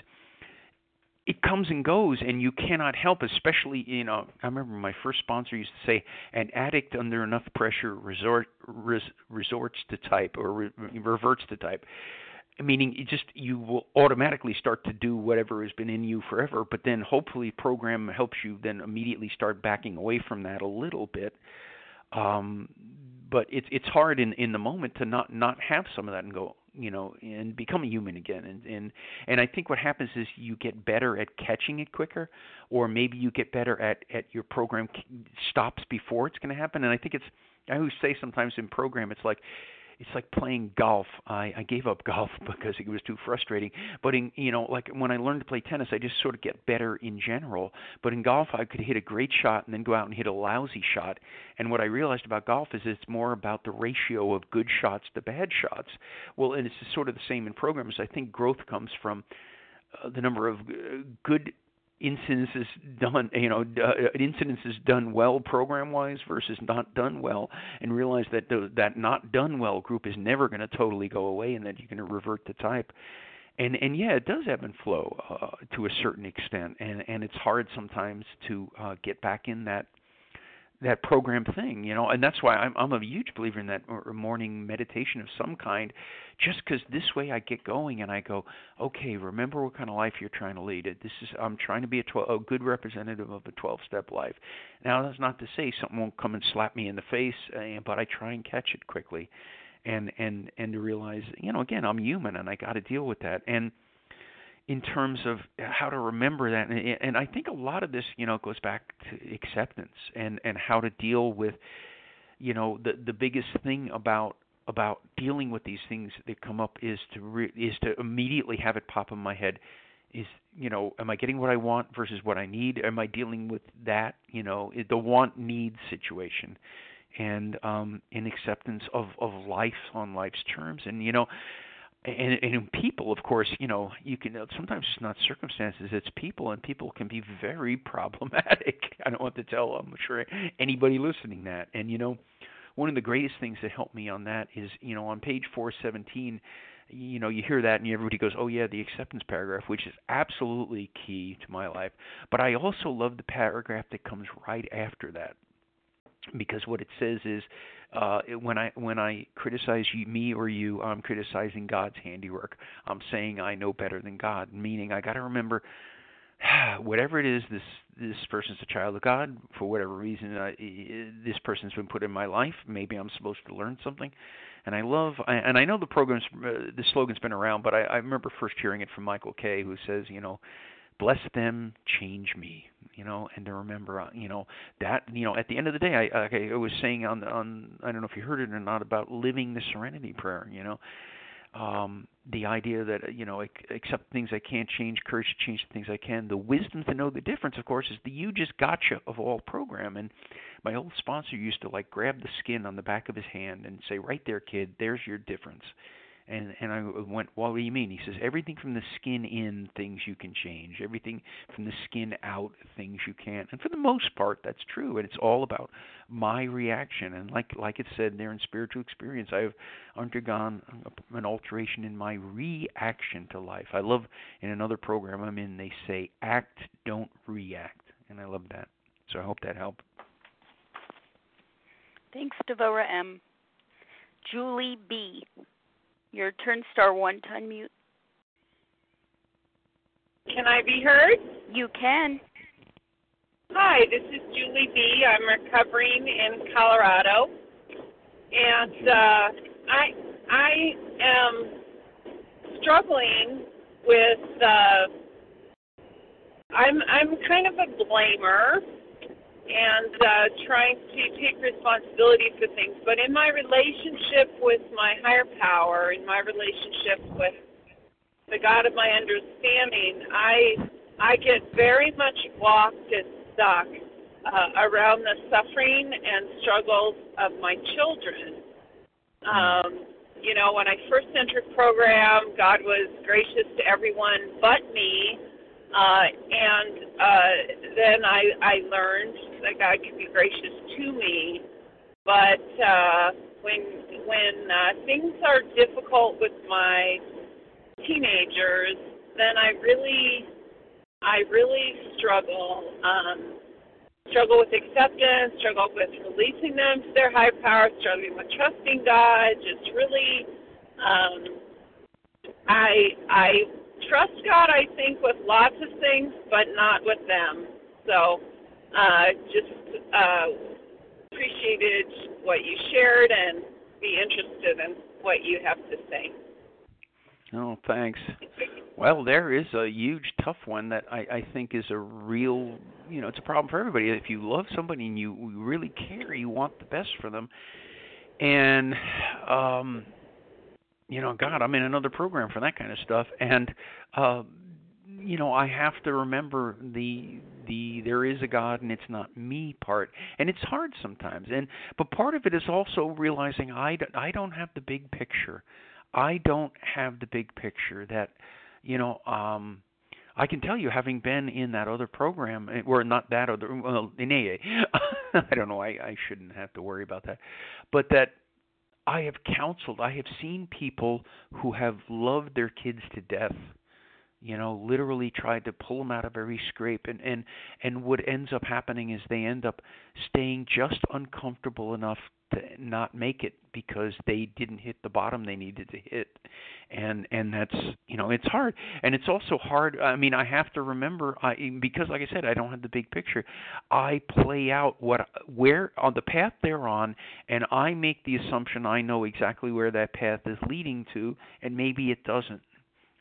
it comes and goes and you cannot help especially you know i remember my first sponsor used to say an addict under enough pressure resort res, resorts to type or re, reverts to type. Meaning it just you will automatically start to do whatever has been in you forever but then hopefully program helps you then immediately start backing away from that a little bit. Um but it's it's hard in in the moment to not not have some of that and go you know and become a human again. And and and I think what happens is you get better at catching it quicker or maybe you get better at at your program stops before it's going to happen. And I think it's I always say sometimes in program it's like it's like playing golf. I, I gave up golf because it was too frustrating. But in you know, like when I learned to play tennis, I just sort of get better in general. But in golf, I could hit a great shot and then go out and hit a lousy shot. And what I realized about golf is it's more about the ratio of good shots to bad shots. Well, and it's sort of the same in programs. I think growth comes from uh, the number of uh, good incidences done you know uh, incidences done well program wise versus not done well and realize that the, that not done well group is never going to totally go away and that you're going to revert to type. And and yeah it does ebb and flow uh, to a certain extent and and it's hard sometimes to uh, get back in that that program thing, you know, and that's why I'm I'm a huge believer in that morning meditation of some kind, just because this way I get going and I go, okay, remember what kind of life you're trying to lead. This is I'm trying to be a 12, a good representative of a 12-step life. Now that's not to say something won't come and slap me in the face, uh, but I try and catch it quickly, and and and to realize, you know, again I'm human and I got to deal with that and in terms of how to remember that and, and I think a lot of this you know goes back to acceptance and and how to deal with you know the the biggest thing about about dealing with these things that come up is to re- is to immediately have it pop in my head is you know am I getting what I want versus what I need? Am I dealing with that you know the want need situation? And um in acceptance of of life on life's terms. And you know and, and people, of course, you know, you can sometimes it's not circumstances; it's people, and people can be very problematic. I don't want to tell. I'm sure anybody listening that, and you know, one of the greatest things that helped me on that is, you know, on page 417, you know, you hear that and everybody goes, "Oh yeah, the acceptance paragraph," which is absolutely key to my life. But I also love the paragraph that comes right after that because what it says is uh, when I when I criticize you, me or you, I'm criticizing God's handiwork. I'm saying I know better than God, meaning I got to remember whatever it is this this person's a child of God for whatever reason uh, this person's been put in my life maybe I'm supposed to learn something and I love and I know the program's uh, the slogan's been around but I, I remember first hearing it from Michael K. who says you know bless them, change me, you know, and to remember, uh, you know, that, you know, at the end of the day, I, I was saying on, on, I don't know if you heard it or not about living the serenity prayer, you know, um, the idea that, uh, you know, accept things I can't change, courage to change the things I can. The wisdom to know the difference, of course, is the you just gotcha of all program. And my old sponsor used to like grab the skin on the back of his hand and say, right there, kid, there's your difference and and I went, well, what do you mean? He says everything from the skin in, things you can change. Everything from the skin out, things you can't. And for the most part, that's true. And it's all about my reaction. And like like it said there in spiritual experience, I have undergone an alteration in my reaction to life. I love in another program I'm in, they say act, don't react, and I love that. So I hope that helped. Thanks, Devora M. Julie B. Your turn, star one to unmute. Can I be heard? You can. Hi, this is Julie B. I'm recovering in Colorado, and uh, I I am struggling with. Uh, I'm I'm kind of a blamer and uh, trying to take responsibility for things. But in my relationship with my higher power, in my relationship with the God of my understanding, I I get very much walked and stuck uh, around the suffering and struggles of my children. Um, you know, when I first entered program, God was gracious to everyone but me uh, and uh, then I, I learned that God can be gracious to me. But uh, when when uh, things are difficult with my teenagers, then I really I really struggle. Um, struggle with acceptance, struggle with releasing them to their higher power, struggling with trusting God. Just really, um, I I trust God, I think, with lots of things, but not with them. So, uh, just uh, appreciated what you shared and be interested in what you have to say. Oh, thanks. Well, there is a huge, tough one that I, I think is a real, you know, it's a problem for everybody. If you love somebody and you really care, you want the best for them, and um, you know, God, I'm in another program for that kind of stuff, and uh, you know, I have to remember the the there is a God and it's not me part, and it's hard sometimes. And but part of it is also realizing I I don't have the big picture. I don't have the big picture that, you know, um, I can tell you, having been in that other program, eh, or not that other, well, in AA, I don't know, I, I shouldn't have to worry about that, but that I have counseled, I have seen people who have loved their kids to death you know literally tried to pull them out of every scrape and and and what ends up happening is they end up staying just uncomfortable enough to not make it because they didn't hit the bottom they needed to hit. And and that's you know it's hard. And it's also hard i mean i have to remember i because like i said i don't have the big picture i play out what where on the path they're on and i make the assumption i know exactly where that path is leading to and maybe it doesn't.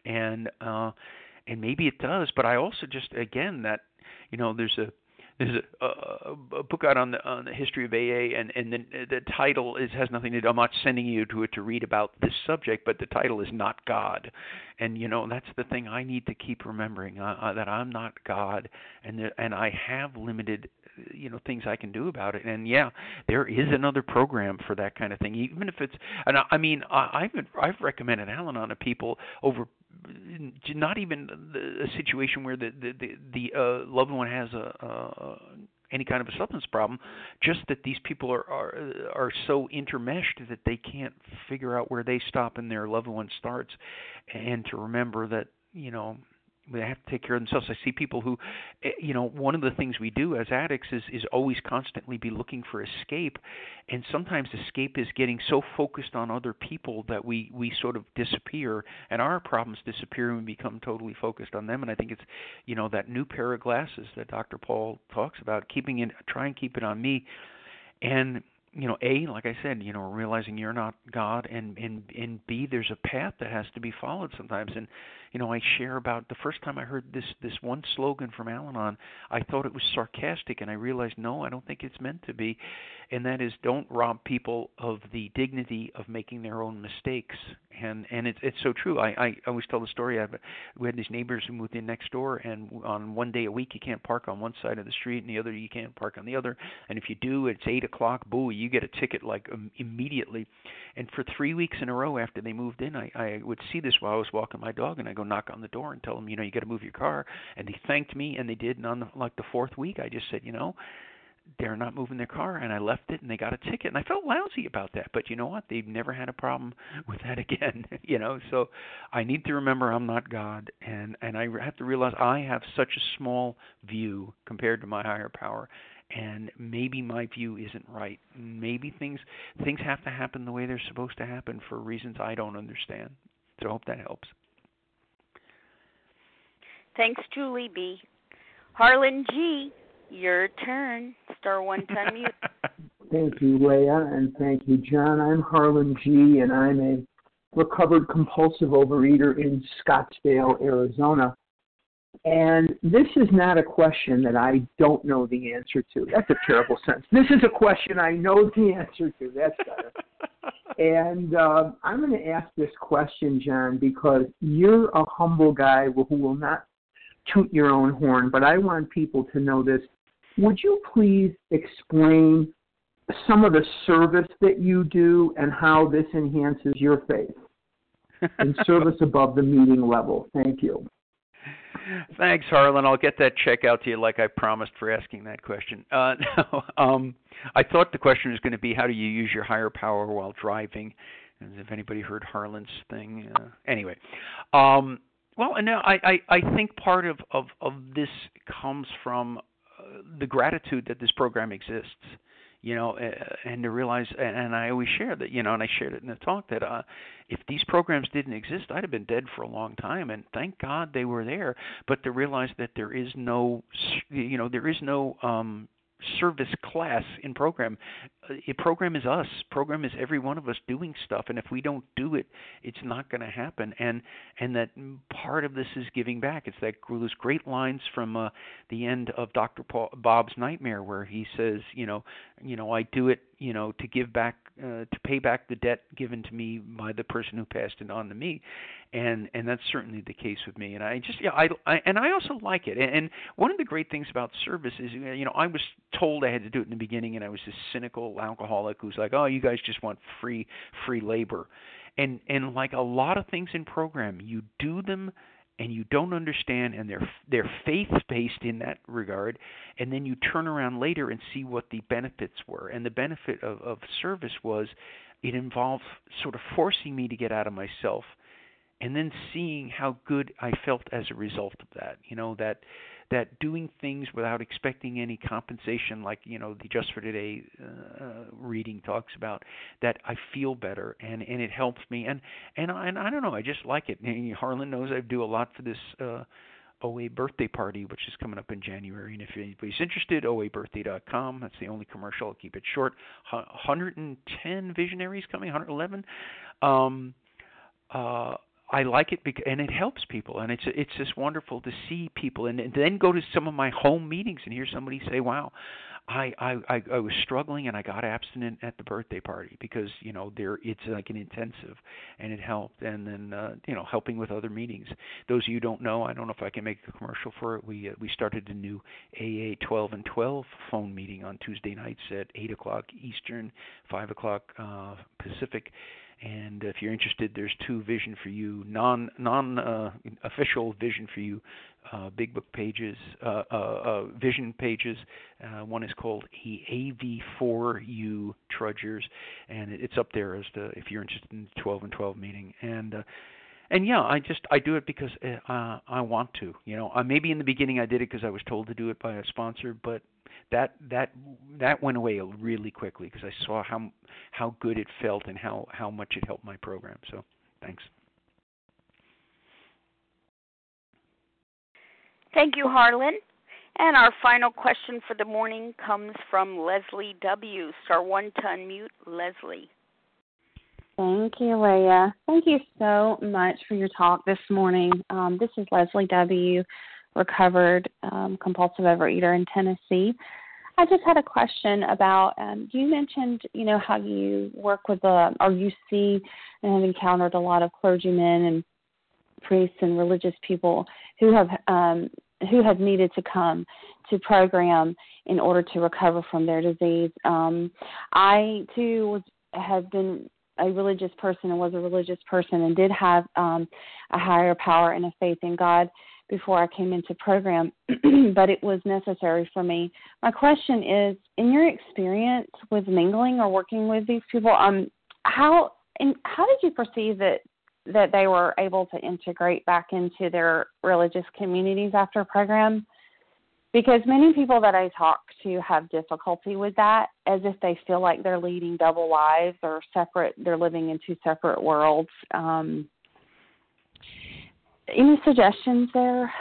And uh and maybe it does but i also just again that you know there's a there's a, a, a book out on the on the history of AA, and and the, the title is has nothing to do. I'm not sending you to it to read about this subject, but the title is not God, and you know that's the thing I need to keep remembering uh, uh, that I'm not God, and that, and I have limited you know things I can do about it. And yeah, there is another program for that kind of thing. Even if it's, and I, I mean, I, I've I've recommended Al-Anon to people over not even a situation where the the the, the uh, loved one has a, a any kind of a substance problem, just that these people are are are so intermeshed that they can't figure out where they stop and their loved one starts, and to remember that you know they have to take care of themselves. I see people who, eh, you know, one of the things we do as addicts is is always constantly be looking for escape, and sometimes escape is getting so focused on other people that we we sort of disappear, and our problems disappear, and we become totally focused on them. And I think it's, you know, that new pair of glasses that Dr. Paul talks about, keeping it, try and keep it on me, and you know, a like I said, you know, realizing you're not God, and and and b there's a path that has to be followed sometimes, and you know, I share about the first time I heard this this one slogan from Al-Anon, I thought it was sarcastic, and I realized no, I don't think it's meant to be, and that is don't rob people of the dignity of making their own mistakes, and and it's it's so true. I I always tell the story. I we had these neighbors who moved in next door, and on one day a week you can't park on one side of the street, and the other you can't park on the other, and if you do, it's eight o'clock, boo, you get a ticket like um, immediately, and for three weeks in a row after they moved in, I I would see this while I was walking my dog, and I go knock on the door and tell them, you know, you got to move your car. And they thanked me, and they did. And on the, like the fourth week, I just said, you know, they're not moving their car, and I left it, and they got a ticket, and I felt lousy about that. But you know what? They've never had a problem with that again. you know, so I need to remember I'm not God, and and I have to realize I have such a small view compared to my higher power and maybe my view isn't right. Maybe things things have to happen the way they're supposed to happen for reasons I don't understand. So I hope that helps. Thanks, Julie B. Harlan G., your turn. Star one to unmute. thank you, Leah, and thank you, John. I'm Harlan G., and I'm a recovered compulsive overeater in Scottsdale, Arizona. And this is not a question that I don't know the answer to. That's a terrible sentence. This is a question I know the answer to. That's better. and uh, I'm going to ask this question, John, because you're a humble guy who will not toot your own horn, but I want people to know this. Would you please explain some of the service that you do and how this enhances your faith and service above the meeting level? Thank you. Thanks, Harlan. I'll get that check out to you like I promised for asking that question. Uh, no, um, I thought the question was going to be how do you use your higher power while driving? Has anybody heard Harlan's thing? Uh, anyway, um, well, and now I, I, I think part of, of, of this comes from uh, the gratitude that this program exists, you know, uh, and to realize, and I always share that, you know, and I shared it in the talk that uh, if these programs didn't exist, I'd have been dead for a long time, and thank God they were there. But to realize that there is no, you know, there is no um, service class in program. A program is us. Program is every one of us doing stuff, and if we don't do it, it's not going to happen. And and that part of this is giving back. It's that those great lines from uh, the end of Dr. Paul, Bob's Nightmare, where he says, you know, you know, I do it, you know, to give back, uh, to pay back the debt given to me by the person who passed it on to me and and that's certainly the case with me and i just yeah i, I and i also like it and, and one of the great things about service is you know i was told i had to do it in the beginning and i was just cynical alcoholic who's like oh you guys just want free free labor. And and like a lot of things in program you do them and you don't understand and they're they're faith based in that regard and then you turn around later and see what the benefits were. And the benefit of of service was it involved sort of forcing me to get out of myself and then seeing how good I felt as a result of that you know that that doing things without expecting any compensation, like you know the Just for Today uh, reading talks about, that I feel better and and it helps me and and I, and I don't know I just like it. And Harlan knows I do a lot for this. uh OA birthday party, which is coming up in January. And if anybody's interested, oabirthday.com. That's the only commercial. I'll keep it short. 110 visionaries coming, 111. Um, uh, I like it because, and it helps people, and it's it's just wonderful to see people, and, and then go to some of my home meetings and hear somebody say, "Wow, I, I I was struggling and I got abstinent at the birthday party because you know there it's like an intensive, and it helped, and then uh, you know helping with other meetings. Those of you don't know, I don't know if I can make a commercial for it. We uh, we started a new AA 12 and 12 phone meeting on Tuesday nights at eight o'clock Eastern, five o'clock uh, Pacific and if you're interested, there's two Vision for You non non uh, official Vision for You uh, Big Book pages, uh, uh, uh Vision pages. Uh, one is called the AV4U Trudgers, and it's up there as the if you're interested in the 12 and 12 meeting. And and yeah, I just I do it because uh, I want to. You know, uh, maybe in the beginning I did it because I was told to do it by a sponsor, but that that that went away really quickly because I saw how how good it felt and how how much it helped my program. So, thanks. Thank you, Harlan. And our final question for the morning comes from Leslie W. Star one to unmute, Leslie. Thank you, Leah. Thank you so much for your talk this morning. Um, this is Leslie W., recovered um, compulsive overeater in Tennessee. I just had a question about um, you mentioned, you know, how you work with the, or you see and have encountered a lot of clergymen and priests and religious people who have um, who have needed to come to program in order to recover from their disease. Um, I too was have been a religious person and was a religious person and did have um, a higher power and a faith in God before I came into program, but it was necessary for me. My question is, in your experience with mingling or working with these people, um, how and how did you perceive that that they were able to integrate back into their religious communities after program? Because many people that I talk to have difficulty with that, as if they feel like they're leading double lives or separate. They're living in two separate worlds. Um, any suggestions there?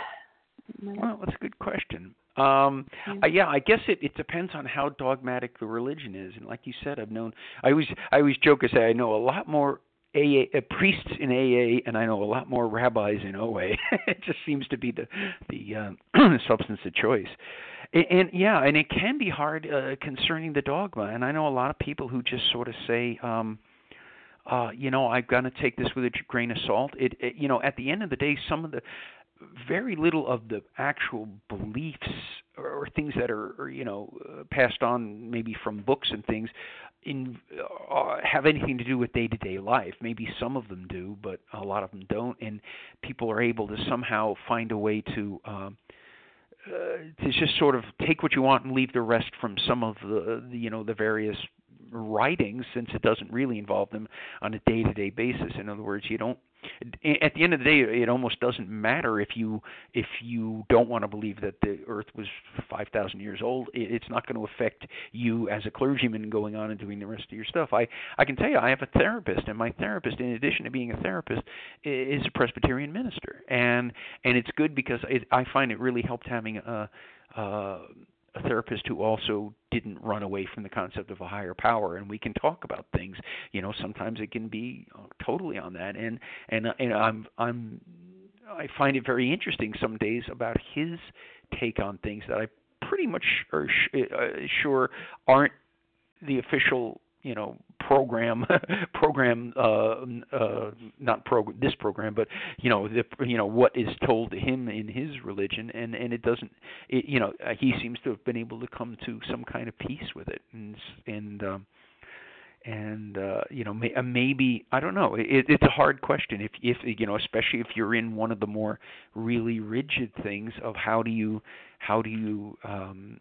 Well, that's a good question. Um, uh, yeah, I guess it, it depends on how dogmatic the religion is, and like you said, I've known. I always I always joke and say I know a lot more AA priests in AA, and I know a lot more rabbis in OA. it just seems to be the the uh, substance of choice. And, and yeah, and it can be hard uh, concerning the dogma. And I know a lot of people who just sort of say. um uh, you know, I'm going to take this with a grain of salt. It, it, you know, at the end of the day, some of the very little of the actual beliefs or, or things that are, or, you know, uh, passed on maybe from books and things in uh, have anything to do with day-to-day life. Maybe some of them do, but a lot of them don't. And people are able to somehow find a way to. Um, uh, to just sort of take what you want and leave the rest from some of the, the you know the various writings since it doesn't really involve them on a day-to-day basis. In other words, you don't at the end of the day it almost doesn't matter if you if you don't want to believe that the earth was 5000 years old. It's not going to affect you as a clergyman going on and doing the rest of your stuff. I i can tell you i have a therapist and my therapist in addition to being a therapist is a presbyterian minister. And and it's good because it, i find it really helped having a uh a therapist who also didn't run away from the concept of a higher power. And we can talk about things you know sometimes it can be uh, totally on that. And and and i'm i'm i find it very interesting some days about his take on things that i pretty much are sh- uh, sure aren't the official you know program program uh uh not program this program but you know the you know what is told to him in his religion and and it doesn't it, you know uh, he seems to have been able to come to some kind of peace with it and and um and uh, you know may, uh, maybe I don't know. It, it's a hard question if if you know especially if you're in one of the more really rigid things of how do you how do you um,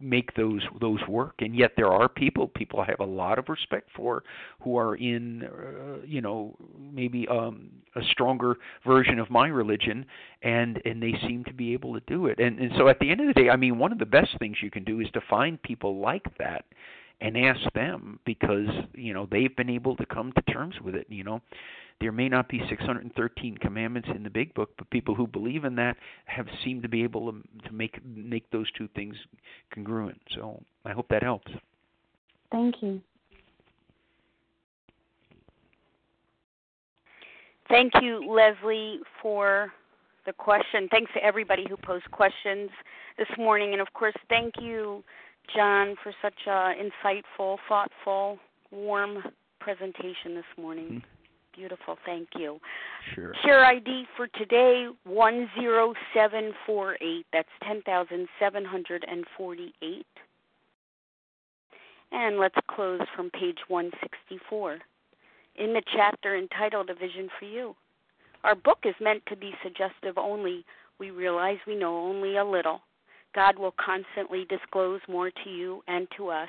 make those those work. And yet there are people people I have a lot of respect for who are in uh, you know maybe um a stronger version of my religion and and they seem to be able to do it. And and so at the end of the day I mean one of the best things you can do is to find people like that and ask them because you know they've been able to come to terms with it you know there may not be 613 commandments in the big book but people who believe in that have seemed to be able to, to make make those two things congruent. So i hope that helps. Thank you. Thank you leslie for the question. Thanks to everybody who posed questions this morning. And of course thank you John, for such a insightful, thoughtful, warm presentation this morning. Mm-hmm. Beautiful, thank you. Sure. Share ID for today one zero seven four eight. That's ten thousand seven hundred and forty eight. And let's close from page 164. In the chapter entitled A Vision for You, our book is meant to be suggestive only. We realize we know only a little. God will constantly disclose more to you and to us.